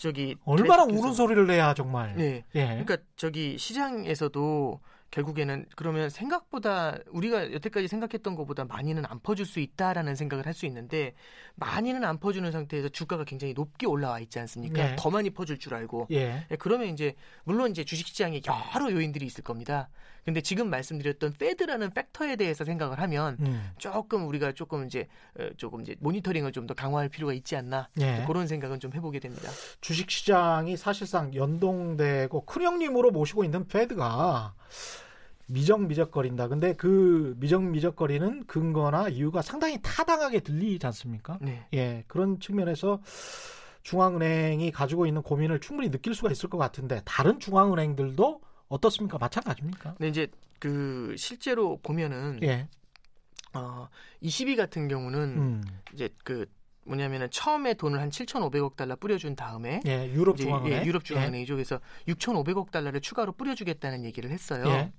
저기 얼마나 우는 소리를 내야 정말. 네. 예. 그러니까 저기 시장에서도 결국에는 그러면 생각보다 우리가 여태까지 생각했던 것보다 많이는 안 퍼줄 수 있다라는 생각을 할 수 있는데 많이는 안 퍼주는 상태에서 주가가 굉장히 높게 올라와 있지 않습니까? 네. 더 많이 퍼줄 줄 알고. 예. 예, 그러면 이제 물론 이제 주식시장에 여러 요인들이 있을 겁니다. 근데 지금 말씀드렸던 페드라는 팩터에 대해서 생각을 하면 음. 조금 우리가 조금 이제 어, 조금 이제 모니터링을 좀 더 강화할 필요가 있지 않나 예. 그런 생각은 좀 해보게 됩니다. 주식 시장이 사실상 연동되고 큰 형님으로 모시고 있는 페드가 미적미적거린다. 근데 그 미적미적거리는 근거나 이유가 상당히 타당하게 들리지 않습니까? 네. 예, 그런 측면에서 중앙은행이 가지고 있는 고민을 충분히 느낄 수가 있을 것 같은데 다른 중앙은행들도 어떻습니까? 마찬가지입니까? 근데 이제 그 실제로 보면은 예, 어, 22 같은 경우는 음, 이제 그 뭐냐면은 처음에 돈을 한 7,500억 달러 뿌려준 다음에 예, 유럽 중앙은행, 예, 유럽 중앙은행이죠. 그래서 6,500억 달러를 추가로 뿌려주겠다는 얘기를 했어요. 예.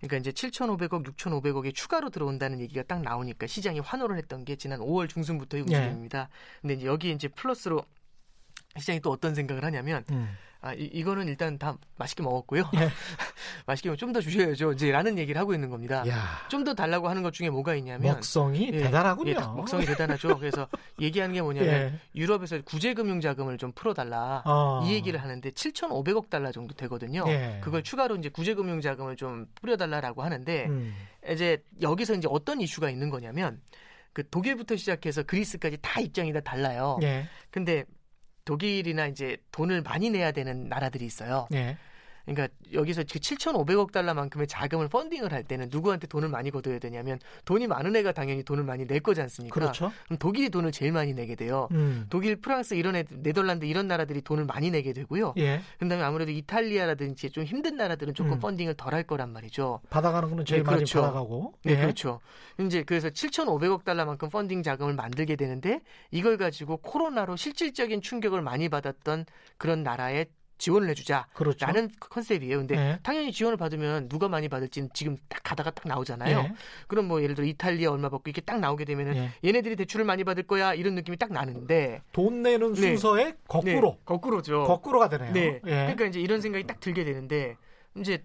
그러니까 이제 7,500억, 6,500억이 추가로 들어온다는 얘기가 딱 나오니까 시장이 환호를 했던 게 지난 5월 중순부터의 예. 움직임입니다. 근데 이제 여기 이제 플러스로 시장이 또 어떤 생각을 하냐면 음, 아 이, 이거는 일단 다 맛있게 먹었고요. 예. 맛있게 먹좀더 주셔야죠. 이제라는 얘기를 하고 있는 겁니다. 야, 좀더 달라고 하는 것 중에 뭐가 있냐면 먹성이 예, 대단하군요. 예, 먹성이 대단하죠. 그래서 얘기하는 게 뭐냐면 예. 유럽에서 구제금융 자금을 좀 풀어달라 어. 이 얘기를 하는데 7,500억 달러 정도 되거든요. 예. 그걸 추가로 이제 구제금융 자금을 좀 뿌려달라라고 하는데 음, 이제 여기서 이제 어떤 이슈가 있는 거냐면 그 독일부터 시작해서 그리스까지 다 입장이 다 달라요. 예, 근데 독일이나 이제 돈을 많이 내야 되는 나라들이 있어요. 예, 그러니까 여기서 그 7,500억 달러만큼의 자금을 펀딩을 할 때는 누구한테 돈을 많이 걷어야 되냐면 돈이 많은 애가 당연히 돈을 많이 낼 거지 않습니까? 그렇죠. 그럼 독일이 돈을 제일 많이 내게 돼요. 음, 독일, 프랑스 이런 애, 네덜란드 이런 나라들이 돈을 많이 내게 되고요. 예, 그다음에 아무래도 이탈리아라든지 좀 힘든 나라들은 조금 음. 펀딩을 덜 할 거란 말이죠. 받아가는 거는 제일 네, 많이 그렇죠. 받아가고. 네, 예. 그렇죠. 이제 그래서 7,500억 달러만큼 펀딩 자금을 만들게 되는데 이걸 가지고 코로나로 실질적인 충격을 많이 받았던 그런 나라에 지원을 해주자. 그렇죠. 라는 컨셉이에요. 근데 예. 당연히 지원을 받으면 누가 많이 받을지는 지금 딱 가다가 딱 나오잖아요. 예. 그럼 뭐 예를 들어 이탈리아 얼마 받고 이렇게 딱 나오게 되면은 예. 얘네들이 대출을 많이 받을 거야 이런 느낌이 딱 나는데 돈 내는 네. 순서에 거꾸로 네, 거꾸로죠. 거꾸로가 되네요. 네. 예. 그러니까 이제 이런 생각이 딱 들게 되는데 이제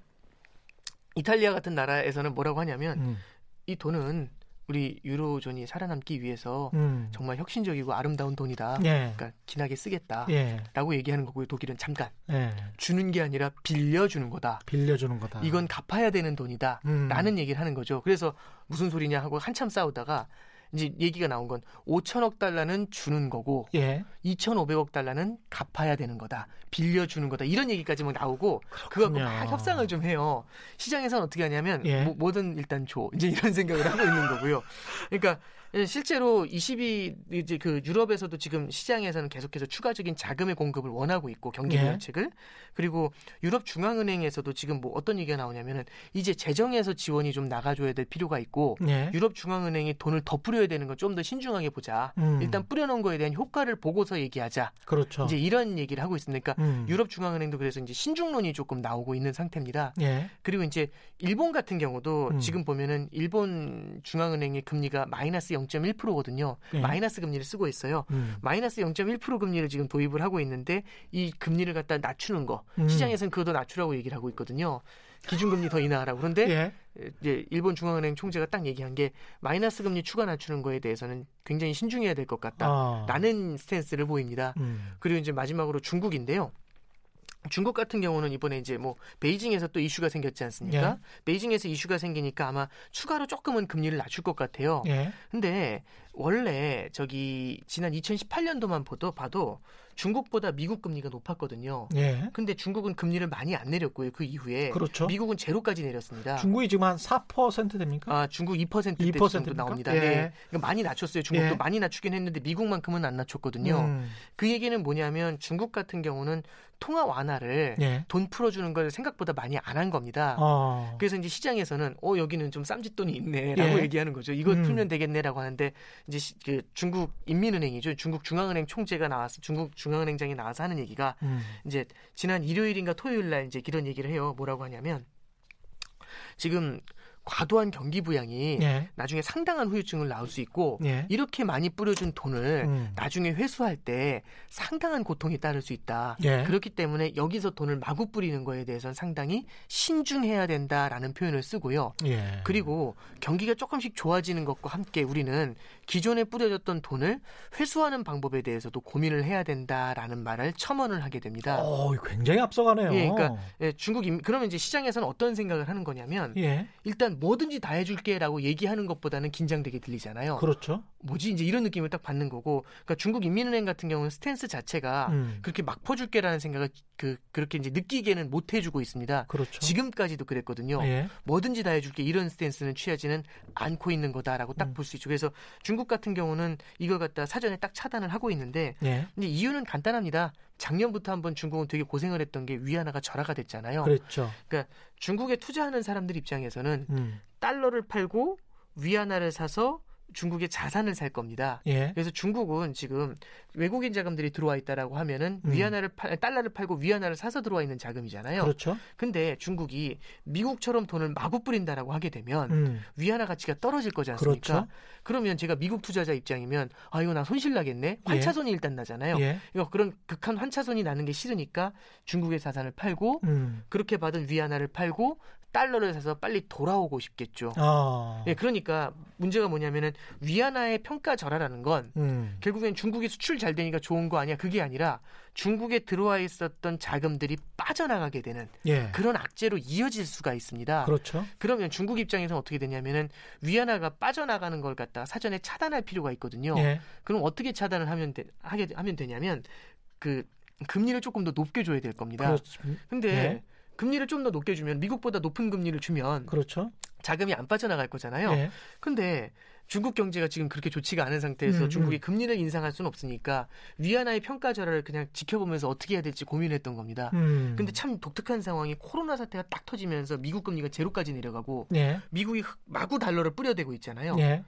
이탈리아 같은 나라에서는 뭐라고 하냐면 음. 이 돈은 우리 유로존이 살아남기 위해서 음. 정말 혁신적이고 아름다운 돈이다. 예. 그러니까 기나게 쓰겠다. 예. 라고 얘기하는 거고요. 독일은 잠깐 예. 주는 게 아니라 빌려주는 거다. 빌려주는 거다. 이건 갚아야 되는 돈이다. 음. 라는 얘기를 하는 거죠. 그래서 무슨 소리냐 하고 한참 싸우다가 이제 얘기가 나온 건 5천억 달러는 주는 거고 예. 2,500억 달러는 갚아야 되는 거다. 빌려 주는 거다. 이런 얘기까지 막 나오고 그거 막 협상을 좀 해요. 시장에서는 어떻게 하냐면 예. 뭐, 뭐든 일단 줘. 이제 이런 생각을 하고 있는 거고요. 그러니까 실제로 22 이제 그 유럽에서도 지금 시장에서는 계속해서 추가적인 자금의 공급을 원하고 있고 경기 예. 부양책을 그리고 유럽 중앙은행에서도 지금 뭐 어떤 얘기가 나오냐면은 이제 재정에서 지원이 좀 나가줘야 될 필요가 있고 예. 유럽 중앙은행이 돈을 더 뿌려야 되는 건 좀 더 신중하게 보자. 음. 일단 뿌려놓은 거에 대한 효과를 보고서 얘기하자. 그렇죠. 이제 이런 얘기를 하고 있으니까 음. 유럽 중앙은행도 그래서 이제 신중론이 조금 나오고 있는 상태입니다. 예. 그리고 이제 일본 같은 경우도 음. 지금 보면은 일본 중앙은행의 금리가 마이너스 0.1%거든요. 예. 마이너스 금리를 쓰고 있어요. 음. 마이너스 0.1% 금리를 지금 도입을 하고 있는데 이 금리를 갖다 낮추는 거 음. 시장에서는 그거 더 낮추라고 얘기를 하고 있거든요. 기준금리 더 인하하라고 그런데 예. 이제 일본 중앙은행 총재가 딱 얘기한 게 마이너스 금리 추가 낮추는 거에 대해서는 굉장히 신중해야 될 것 같다. 아. 라는 스탠스를 보입니다. 음. 그리고 이제 마지막으로 중국인데요. 중국 같은 경우는 이번에 이제 뭐 베이징에서 또 이슈가 생겼지 않습니까? 예. 베이징에서 이슈가 생기니까 아마 추가로 조금은 금리를 낮출 것 같아요. 예. 근데 원래 저기 지난 2018년도만 보도 봐도 중국보다 미국 금리가 높았거든요. 예. 근데 중국은 금리를 많이 안 내렸고요. 그 이후에 그렇죠. 미국은 제로까지 내렸습니다. 중국이 지금 한 4% 됩니까? 아, 중국 2%대 2% 정도? 나옵니다. 예. 네. 그러니까 많이 낮췄어요. 중국도 예. 많이 낮추긴 했는데 미국만큼은 안 낮췄거든요. 음. 그 얘기는 뭐냐면 중국 같은 경우는 통화 완화를 예. 돈 풀어주는 걸 생각보다 많이 안 한 겁니다. 어. 그래서 이제 시장에서는 어 여기는 좀 쌈짓돈이 있네라고 예. 얘기하는 거죠. 이거 음. 풀면 되겠네라고 하는데 이제 시- 그 중국 인민은행이죠. 중국 중앙은행 총재가 나와서 중국 중앙은행장이 나와서 하는 얘기가 음. 이제 지난 일요일인가 토요일 날 이제 이런 얘기를 해요. 뭐라고 하냐면 지금 과도한 경기 부양이 예. 나중에 상당한 후유증을 낳을 수 있고 예. 이렇게 많이 뿌려준 돈을 음. 나중에 회수할 때 상당한 고통이 따를 수 있다. 예. 그렇기 때문에 여기서 돈을 마구 뿌리는 거에 대해서는 상당히 신중해야 된다라는 표현을 쓰고요. 예. 그리고 경기가 조금씩 좋아지는 것과 함께 우리는 기존에 뿌려졌던 돈을 회수하는 방법에 대해서도 고민을 해야 된다라는 말을 첨언을 하게 됩니다. 어, 굉장히 앞서가네요. 예, 그러니까 예, 중국 임, 그러면 이제 시장에서는 어떤 생각을 하는 거냐면 예. 일단 뭐든지 다 해줄게라고 얘기하는 것보다는 긴장되게 들리잖아요. 그렇죠. 뭐지 이제 이런 느낌을 딱 받는 거고, 그러니까 중국 인민은행 같은 경우는 스탠스 자체가 음. 그렇게 막 퍼줄게라는 생각을 그 그렇게 이제 느끼게는 못 해주고 있습니다. 그렇죠. 지금까지도 그랬거든요. 예. 뭐든지 다 해줄게 이런 스탠스는 취하지는 않고 있는 거다라고 딱 음. 볼수 있죠. 그래서 중국 같은 경우는 이걸 갖다 사전에 딱 차단을 하고 있는데, 예. 근데 이유는 간단합니다. 작년부터 한번 중국은 되게 고생을 했던 게 위안화가 절하가 됐잖아요. 그랬죠. 중국에 투자하는 사람들 입장에서는 음. 달러를 팔고 위안화를 사서 중국의 자산을 살 겁니다. 예. 그래서 중국은 지금 외국인 자금들이 들어와 있다라고 하면은 음. 위안화를 팔, 달러를 팔고 위안화를 사서 들어와 있는 자금이잖아요. 그렇죠. 근데 중국이 미국처럼 돈을 마구 뿌린다라고 하게 되면 음. 위안화 가치가 떨어질 거지 않습니까? 그렇죠. 그러면 제가 미국 투자자 입장이면 아 이거 나 손실 나겠네. 환차손이 일단 나잖아요. 예. 그러니까 그런 극한 환차손이 나는 게 싫으니까 중국의 자산을 팔고 음. 그렇게 받은 위안화를 팔고 달러를 사서 빨리 돌아오고 싶겠죠. 아. 예, 그러니까 문제가 뭐냐면은 위안화의 평가 절하라는 건 음. 결국엔 중국이 수출 잘 되니까 좋은 거 아니야. 그게 아니라 중국에 들어와 있었던 자금들이 빠져나가게 되는 예. 그런 악재로 이어질 수가 있습니다. 그렇죠. 그러면 중국 입장에서는 어떻게 되냐면은 위안화가 빠져나가는 걸 갖다 사전에 차단할 필요가 있거든요. 예. 그럼 어떻게 차단을 하면 되, 하게 하면 되냐면 그 금리를 조금 더 높게 줘야 될 겁니다. 근데 예. 금리를 좀 더 높게 주면 미국보다 높은 금리를 주면 그렇죠. 자금이 안 빠져나갈 거잖아요. 예. 근데 중국 경제가 지금 그렇게 좋지가 않은 상태에서 음, 중국이 음. 금리를 인상할 수는 없으니까 위안화의 평가 절하를 그냥 지켜보면서 어떻게 해야 될지 고민했던 겁니다. 음. 근데 참 독특한 상황이 코로나 사태가 딱 터지면서 미국 금리가 제로까지 내려가고 예. 미국이 흑- 마구 달러를 뿌려대고 있잖아요. 예.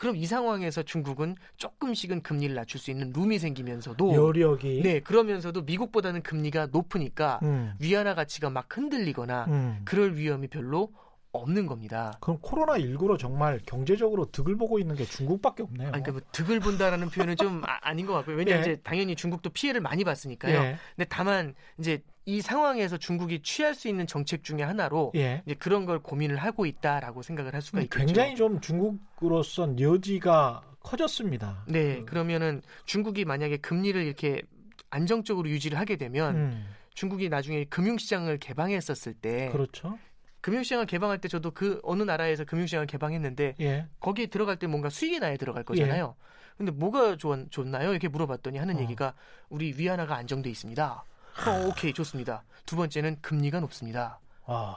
그럼 이 상황에서 중국은 조금씩은 금리를 낮출 수 있는 룸이 생기면서도 요력이 네 그러면서도 미국보다는 금리가 높으니까 음. 위안화 가치가 막 흔들리거나 음. 그럴 위험이 별로 없는 겁니다. 그럼 코로나 19로 정말 경제적으로 득을 보고 있는 게 중국밖에 없네요. 아니, 그러니까 뭐 득을 본다라는 표현은 좀 아, 닌것 같고요. 왜냐하면 예. 이제 당연히 중국도 피해를 많이 봤으니까요. 예. 근데 다만 이제 이 상황에서 중국이 취할 수 있는 정책 중에 하나로 예. 이제 그런 걸 고민을 하고 있다라고 생각을 할 수가 있겠죠. 굉장히 좀 중국으로선 여지가 커졌습니다. 네, 그, 그러면은 중국이 만약에 금리를 이렇게 안정적으로 유지를 하게 되면 음, 중국이 나중에 금융시장을 개방했었을 때 그렇죠. 금융시장을 개방할 때 저도 그 어느 나라에서 금융시장을 개방했는데 예. 거기에 들어갈 때 뭔가 수익이 나야 들어갈 예. 거잖아요. 근데 뭐가 좋, 좋나요? 이렇게 물어봤더니 하는 어. 얘기가 우리 위안화가 안정돼 있습니다. 어, 오케이 좋습니다. 두 번째는 금리가 높습니다. 와.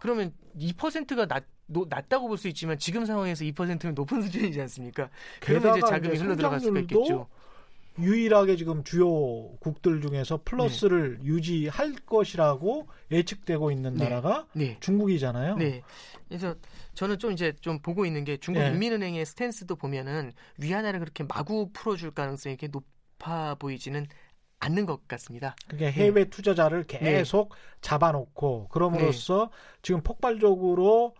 그러면 2%가 낮, 노- 낮다고 볼 수 있지만 지금 상황에서 2%는 높은 수준이지 않습니까? 그러면 이제 자금이 흘러 들어갈 수가 있겠죠. 유일하게 지금 주요 국들 중에서 플러스를 네. 유지할 것이라고 예측되고 있는 네. 나라가 네. 중국이잖아요. 네. 그래서 저는 좀 이제 좀 보고 있는 게 중국 네. 인민은행의 스탠스도 보면은 위안화를 그렇게 마구 풀어줄 가능성이 이렇게 높아 보이지는 않는 것 같습니다. 그러니까 해외 투자자를 네. 계속 잡아놓고 그럼으로써 지금 폭발적으로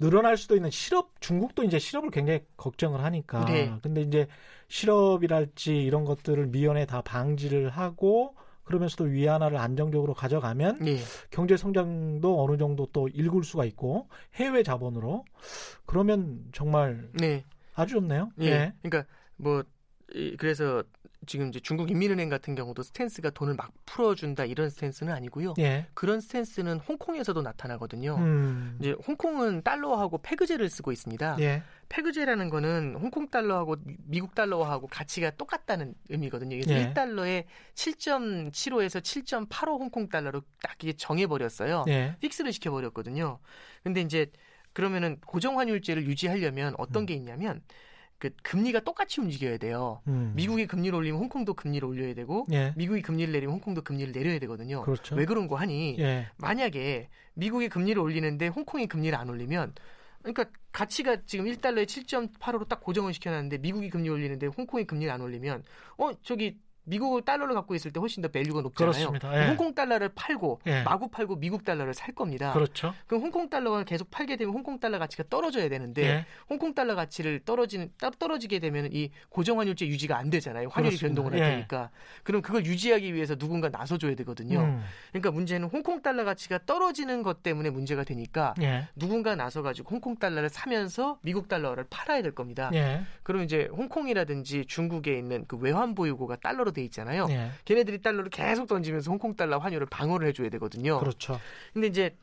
늘어날 수도 있는 실업 중국도 이제 실업을 굉장히 걱정을 하니까 네. 근데 이제 실업이랄지 이런 것들을 미연에 다 방지를 하고 그러면서도 위안화를 안정적으로 가져가면 네. 경제 성장도 어느 정도 또 읽을 수가 있고 해외 자본으로 그러면 정말 네. 아주 좋네요. 예. 그러니까 뭐 이- 그래서 지금 이제 중국 인민은행 같은 경우도 스탠스가 돈을 막 풀어준다 이런 스탠스는 아니고요. 예. 그런 스탠스는 홍콩에서도 나타나거든요. 음. 이제 홍콩은 달러하고 페그제를 쓰고 있습니다. 예. 페그제라는 거는 홍콩 달러하고 미국 달러하고 가치가 똑같다는 의미거든요. 그래서 예. 1달러에 7.75에서 7.85 홍콩 달러로 딱 이게 정해버렸어요. 예. fix를 시켜버렸거든요. 근데 이제 그러면은 고정 환율제를 유지하려면 어떤 음. 게 있냐면 그 금리가 똑같이 움직여야 돼요. 음. 미국이 금리를 올리면 홍콩도 금리를 올려야 되고 예. 미국이 금리를 내리면 홍콩도 금리를 내려야 되거든요. 그렇죠. 왜 그런 거 하니? 예. 만약에 미국이 금리를 올리는데 홍콩이 금리를 안 올리면 그러니까 가치가 지금 1달러에 7.85로 딱 고정을 시켜놨는데 미국이 금리 올리는데 홍콩이 금리를 안 올리면 어 저기 미국을 달러를 갖고 있을 때 훨씬 더 value가 높잖아요. 그렇습니다. 예. 홍콩 달러를 팔고 예. 마구 팔고 미국 달러를 살 겁니다. 그렇죠. 그럼 홍콩 달러가 계속 팔게 되면 홍콩 달러 가치가 떨어져야 되는데 예. 홍콩 달러 가치를 떨어지는 따- 떨어지게 되면 이 고정 환율제 유지가 안 되잖아요. 환율이 그렇습니다. 변동을 할 예. 테니까. 그럼 그걸 유지하기 위해서 누군가 나서 줘야 되거든요. 음. 그러니까 문제는 홍콩 달러 가치가 떨어지는 것 때문에 문제가 되니까 예. 누군가 나서 가지고 홍콩 달러를 사면서 미국 달러를 팔아야 될 겁니다. 예. 그럼 이제 홍콩이라든지 중국에 있는 그 외환 보유고가 달러로 돼 있잖아요. 예. 걔네들이 달러를 계속 던지면서 홍콩 달러 환율을 방어를 해줘야 되거든요. 그렇죠. 근데 이제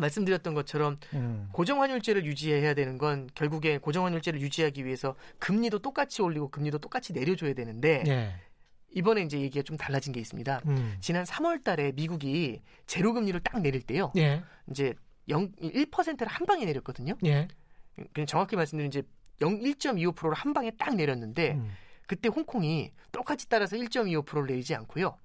말씀드렸던 것처럼 음. 고정환율제를 유지해야 되는 건 결국에 고정환율제를 유지하기 위해서 금리도 똑같이 올리고 금리도 똑같이 내려줘야 되는데 예. 이번에 이제 얘기가 좀 달라진 게 있습니다. 음. 지난 3월 달에 미국이 제로 금리를 딱 내릴 때요. 예. 이제 0, 1%를 한 방에 내렸거든요. 예. 그냥 정확히 말씀드리면 이제 0, 1.25%를 한 방에 딱 내렸는데 음. 그때 홍콩이 똑같이 따라서 1.25%를 내리지 않고요.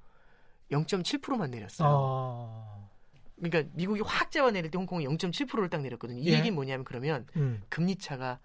0.7%만 내렸어요. 어. 그러니까 미국이 확 잡아 내릴 때 홍콩이 0.7%를 딱 내렸거든요. 이 예. 얘기는 뭐냐면 그러면 음. 금리 차가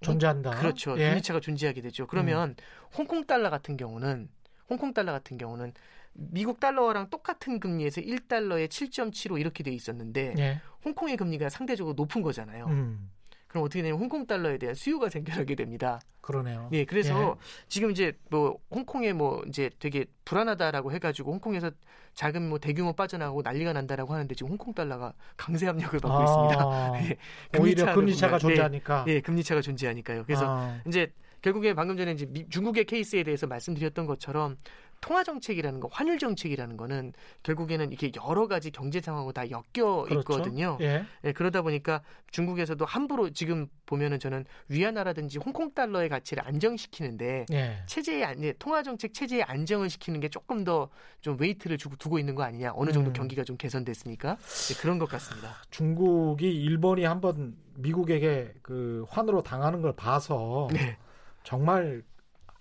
존재한다. 그렇죠. 예. 음. 금리 차가 존재하게 되죠. 그러면 홍콩 달러 같은 경우는 홍콩 달러 같은 경우는 미국 달러랑 똑같은 금리에서 1달러에 7.75 이렇게 돼 있었는데 예. 홍콩의 금리가 상대적으로 높은 거잖아요. 음. 그럼 어떻게 되냐면 홍콩 달러에 대한 수요가 생겨나게 됩니다. 그러네요. 네, 그래서 지금 이제 뭐 홍콩에 뭐 이제 되게 불안하다라고 해가지고 홍콩에서 자금 뭐 대규모 빠져나가고 난리가 난다라고 하는데 지금 홍콩 달러가 강세 압력을 받고 있습니다. 아, 예, 오히려 차를 금리 차가 보면, 존재하니까. 네, 예, 금리 차가 존재하니까요. 그래서 아, 이제 결국에 방금 전에 이제 미- 중국의 케이스에 대해서 말씀드렸던 것처럼 통화 정책이라는 거, 환율 정책이라는 거는 결국에는 이렇게 여러 가지 경제 상황하고 다 엮여 그렇죠. 있거든요. 예. 예, 그러다 보니까 중국에서도 함부로 지금 보면은 저는 위안화라든지 홍콩 달러의 가치를 안정시키는데 예. 체제의 안, 예, 통화 정책 체제의 안정을 시키는 게 조금 더 좀 weight를 주고 두고 있는 거 아니냐? 어느 정도 음. 경기가 좀 개선됐으니까 예, 그런 것 같습니다. 중국이 일본이 한번 미국에게 그 환율로 당하는 걸 봐서 네, 정말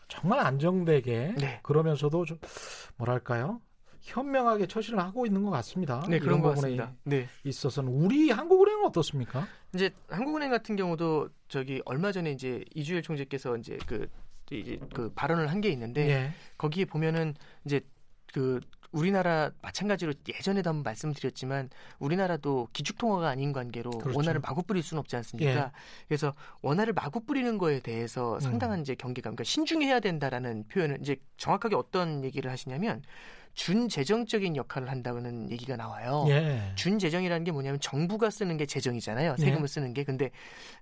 정말 안정되게 네. 그러면서도 좀 뭐랄까요? 현명하게 처신을 하고 있는 것 같습니다. 네 그런 것 같습니다. 네. 있어서는 우리 한국은행은 어떻습니까? 이제 한국은행 같은 경우도 저기 얼마 전에 이제 이주일 총재께서 이제 그 이제 그 발언을 한 게 있는데 예. 거기에 보면은 이제 그 우리나라 마찬가지로 예전에도 한번 말씀드렸지만 우리나라도 기축통화가 아닌 관계로 그렇죠. 원화를 마구 뿌릴 수는 없지 않습니까? 예. 그래서 원화를 마구 뿌리는 거에 대해서 음. 상당한 이제 경계감, 그러니까 신중해야 된다라는 표현을 이제 정확하게 어떤 얘기를 하시냐면 준재정적인 역할을 한다는 얘기가 나와요. 예. 준재정이라는 게 뭐냐면 정부가 쓰는 게 재정이잖아요. 네. 세금을 쓰는 게. 근데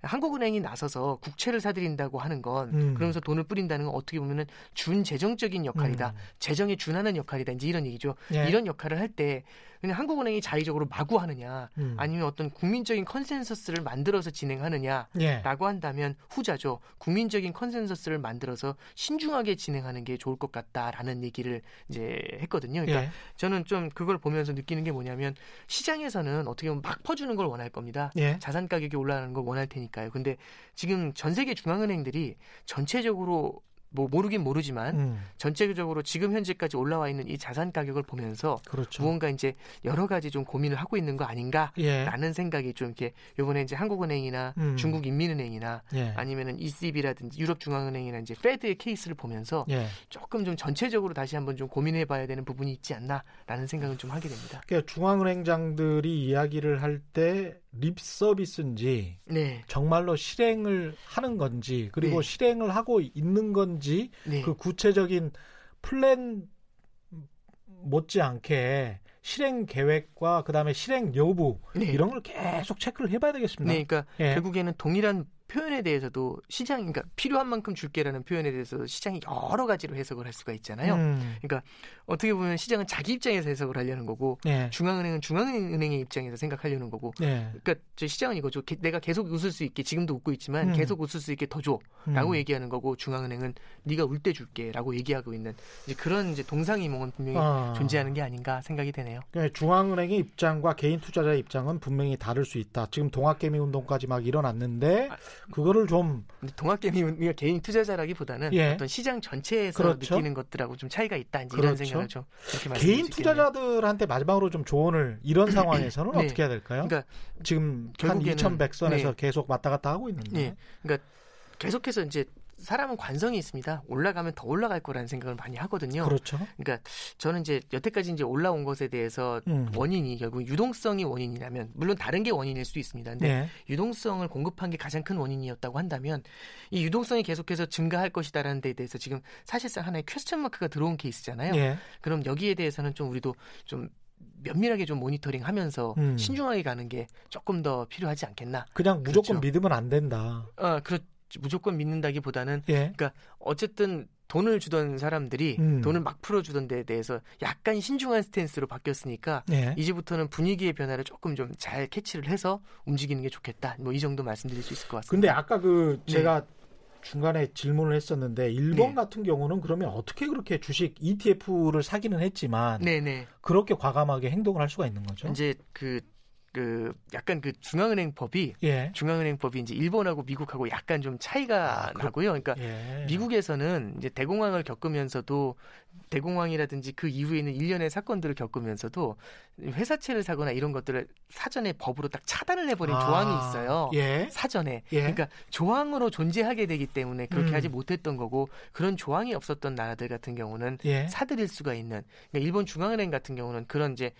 한국은행이 나서서 국채를 사들인다고 하는 건 음. 그러면서 돈을 뿌린다는 건 어떻게 보면은 준재정적인 역할이다. 음. 재정에 준하는 역할이다. 이제 이런 얘기죠. 예. 이런 역할을 할 때 그냥 한국은행이 자의적으로 마구 하느냐 음. 아니면 어떤 국민적인 consensus를 만들어서 진행하느냐 예. 라고 한다면 후자죠. 국민적인 consensus를 만들어서 신중하게 진행하는 게 좋을 것 같다라는 얘기를 이제 했거든요. 그러니까 예. 저는 좀 그걸 보면서 느끼는 게 뭐냐면 시장에서는 어떻게 보면 막 퍼주는 걸 원할 겁니다. 예. 자산 가격이 올라가는 걸 원할 테니까요. 근데 지금 전 세계 중앙은행들이 전체적으로 뭐 모르긴 모르지만 음. 전체적으로 지금 현재까지 올라와 있는 이 자산 가격을 보면서 그렇죠. 무언가 이제 여러 가지 좀 고민을 하고 있는 거 아닌가 예. 라는 생각이 좀 이렇게 요번에 이제 한국은행이나 음. 중국인민은행이나 예. 아니면은 ECB라든지 유럽중앙은행이나 이제 페드의 케이스를 보면서 예. 조금 좀 전체적으로 다시 한번 좀 고민해 봐야 되는 부분이 있지 않나라는 생각은 좀 하게 됩니다. 그러니까 중앙은행장들이 이야기를 할때 립 서비스인지 네, 정말로 실행을 하는 건지 그리고 네. 실행을 하고 있는 건지 네, 그 구체적인 플랜 못지않게 실행 계획과 그다음에 실행 여부 네. 이런 걸 계속 체크를 해봐야 되겠습니다. 네, 그러니까 예. 결국에는 동일한 표현에 대해서도 시장, 그러니까 필요한 만큼 줄게라는 표현에 대해서 시장이 여러 가지로 해석을 할 수가 있잖아요. 음, 어떻게 보면 시장은 자기 입장에서 해석을 하려는 거고 네. 중앙은행은 중앙은행의 입장에서 생각하려는 거고 네. 그러니까 저 시장은 이거죠. 게- 내가 계속 웃을 수 있게 지금도 웃고 있지만 음. 계속 웃을 수 있게 더 줘라고 음. 얘기하는 거고 중앙은행은 네가 울 때 줄게라고 얘기하고 있는 이제 그런 이제 동상이몽은 분명히 아. 존재하는 게 아닌가 생각이 되네요. 그러니까 중앙은행의 입장과 개인 투자자의 입장은 분명히 다를 수 있다. 지금 동학개미 운동까지 막 일어났는데 아. 그거를 좀 동학개미가 개인 투자자라기보다는 예. 어떤 시장 전체에서 그렇죠. 느끼는 것들하고 좀 차이가 있다 이런 그렇죠. 생각을 좀 개인. 투자자들한테 마지막으로 좀 조언을 이런 상황에서는 네. 어떻게 해야 될까요? 그러니까 지금 한 결국에는- 2100선에서 네. 계속 왔다 갔다 하고 있는데. 예. 그러니까 계속해서 이제 사람은 관성이 있습니다. 올라가면 더 올라갈 거라는 생각을 많이 하거든요. 그렇죠. 그러니까 저는 이제 여태까지 이제 올라온 것에 대해서 음. 원인이 결국 유동성이 원인이라면 물론 다른 게 원인일 수도 있습니다. 근데 네. 유동성을 공급한 게 가장 큰 원인이었다고 한다면 이 유동성이 계속해서 증가할 것이다라는 데에 대해서 지금 사실상 하나의 퀘스천 마크가 들어온 케이스잖아요. 예. 그럼 여기에 대해서는 좀 우리도 좀 면밀하게 좀 모니터링 하면서 음. 신중하게 가는 게 조금 더 필요하지 않겠나. 그냥 무조건 그렇죠. 믿으면 안 된다. 아, 그렇 무조건 믿는다기보다는 예. 어쨌든 돈을 주던 사람들이 음. 돈을 막 풀어주던 데에 대해서 약간 신중한 스탠스로 바뀌었으니까 예. 이제부터는 분위기의 변화를 조금 좀 잘 캐치를 해서 움직이는 게 좋겠다. 뭐 이 정도 말씀드릴 수 있을 것 근데 같습니다. 아까 그 네. 제가 중간에 질문을 했었는데 일본 네. 같은 경우는 그러면 어떻게 그렇게 주식 ETF를 사기는 했지만 네네. 그렇게 과감하게 행동을 할 수가 있는 거죠? 이제 그, 그 약간 그 중앙은행법이 예. 중앙은행법이 이제 일본하고 미국하고 약간 좀 차이가 아, 그- 나고요. 그러니까 예. 미국에서는 이제 대공황을 겪으면서도 대공황이라든지 그 이후에 있는 일련의 사건들을 겪으면서도 회사채를 사거나 이런 것들을 사전에 법으로 딱 차단을 해버린 아, 조항이 있어요. 예. 사전에. 예. 그러니까 조항으로 존재하게 되기 때문에 그렇게 음. 하지 못했던 거고 그런 조항이 없었던 나라들 같은 경우는 예. 사들일 수가 있는 그러니까 일본 중앙은행 같은 경우는 그런 이제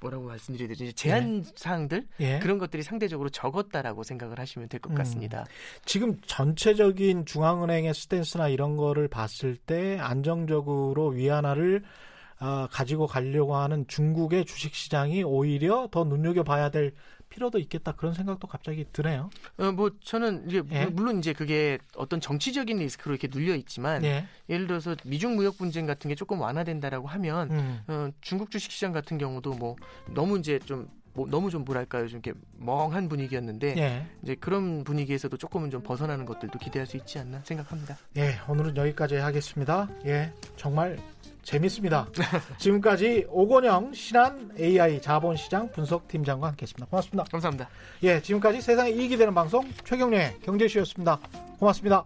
뭐라고 말씀드려야 되지 제한 사항들 예. 그런 것들이 상대적으로 적었다라고 생각을 하시면 될것 음. 같습니다. 지금 전체적인 중앙은행의 스탠스나 이런 거를 봤을 때 안정적으로 위안화를 아, 가지고 가려고 하는 중국의 주식시장이 오히려 더 눈여겨봐야 될 필요도 있겠다 그런 생각도 갑자기 드네요. 어, 뭐 저는 이제 예. 물론 이제 그게 어떤 정치적인 리스크로 이렇게 눌려 있지만 예. 예를 들어서 미중 무역 분쟁 같은 게 조금 완화된다라고 하면 음. 어, 중국 주식 시장 같은 경우도 뭐 너무 이제 좀 뭐, 너무 좀 뭐랄까요 좀 이렇게 멍한 분위기였는데 예. 이제 그런 분위기에서도 조금은 좀 벗어나는 것들도 기대할 수 있지 않나 생각합니다. 예, 오늘은 여기까지 하겠습니다. 예, 정말 재밌습니다. 지금까지 오건영 신한 AI 자본시장 분석팀장과 함께했습니다. 고맙습니다. 감사합니다. 예, 지금까지 세상에 이익이 되는 방송 최경련의 경제쇼였습니다. 고맙습니다.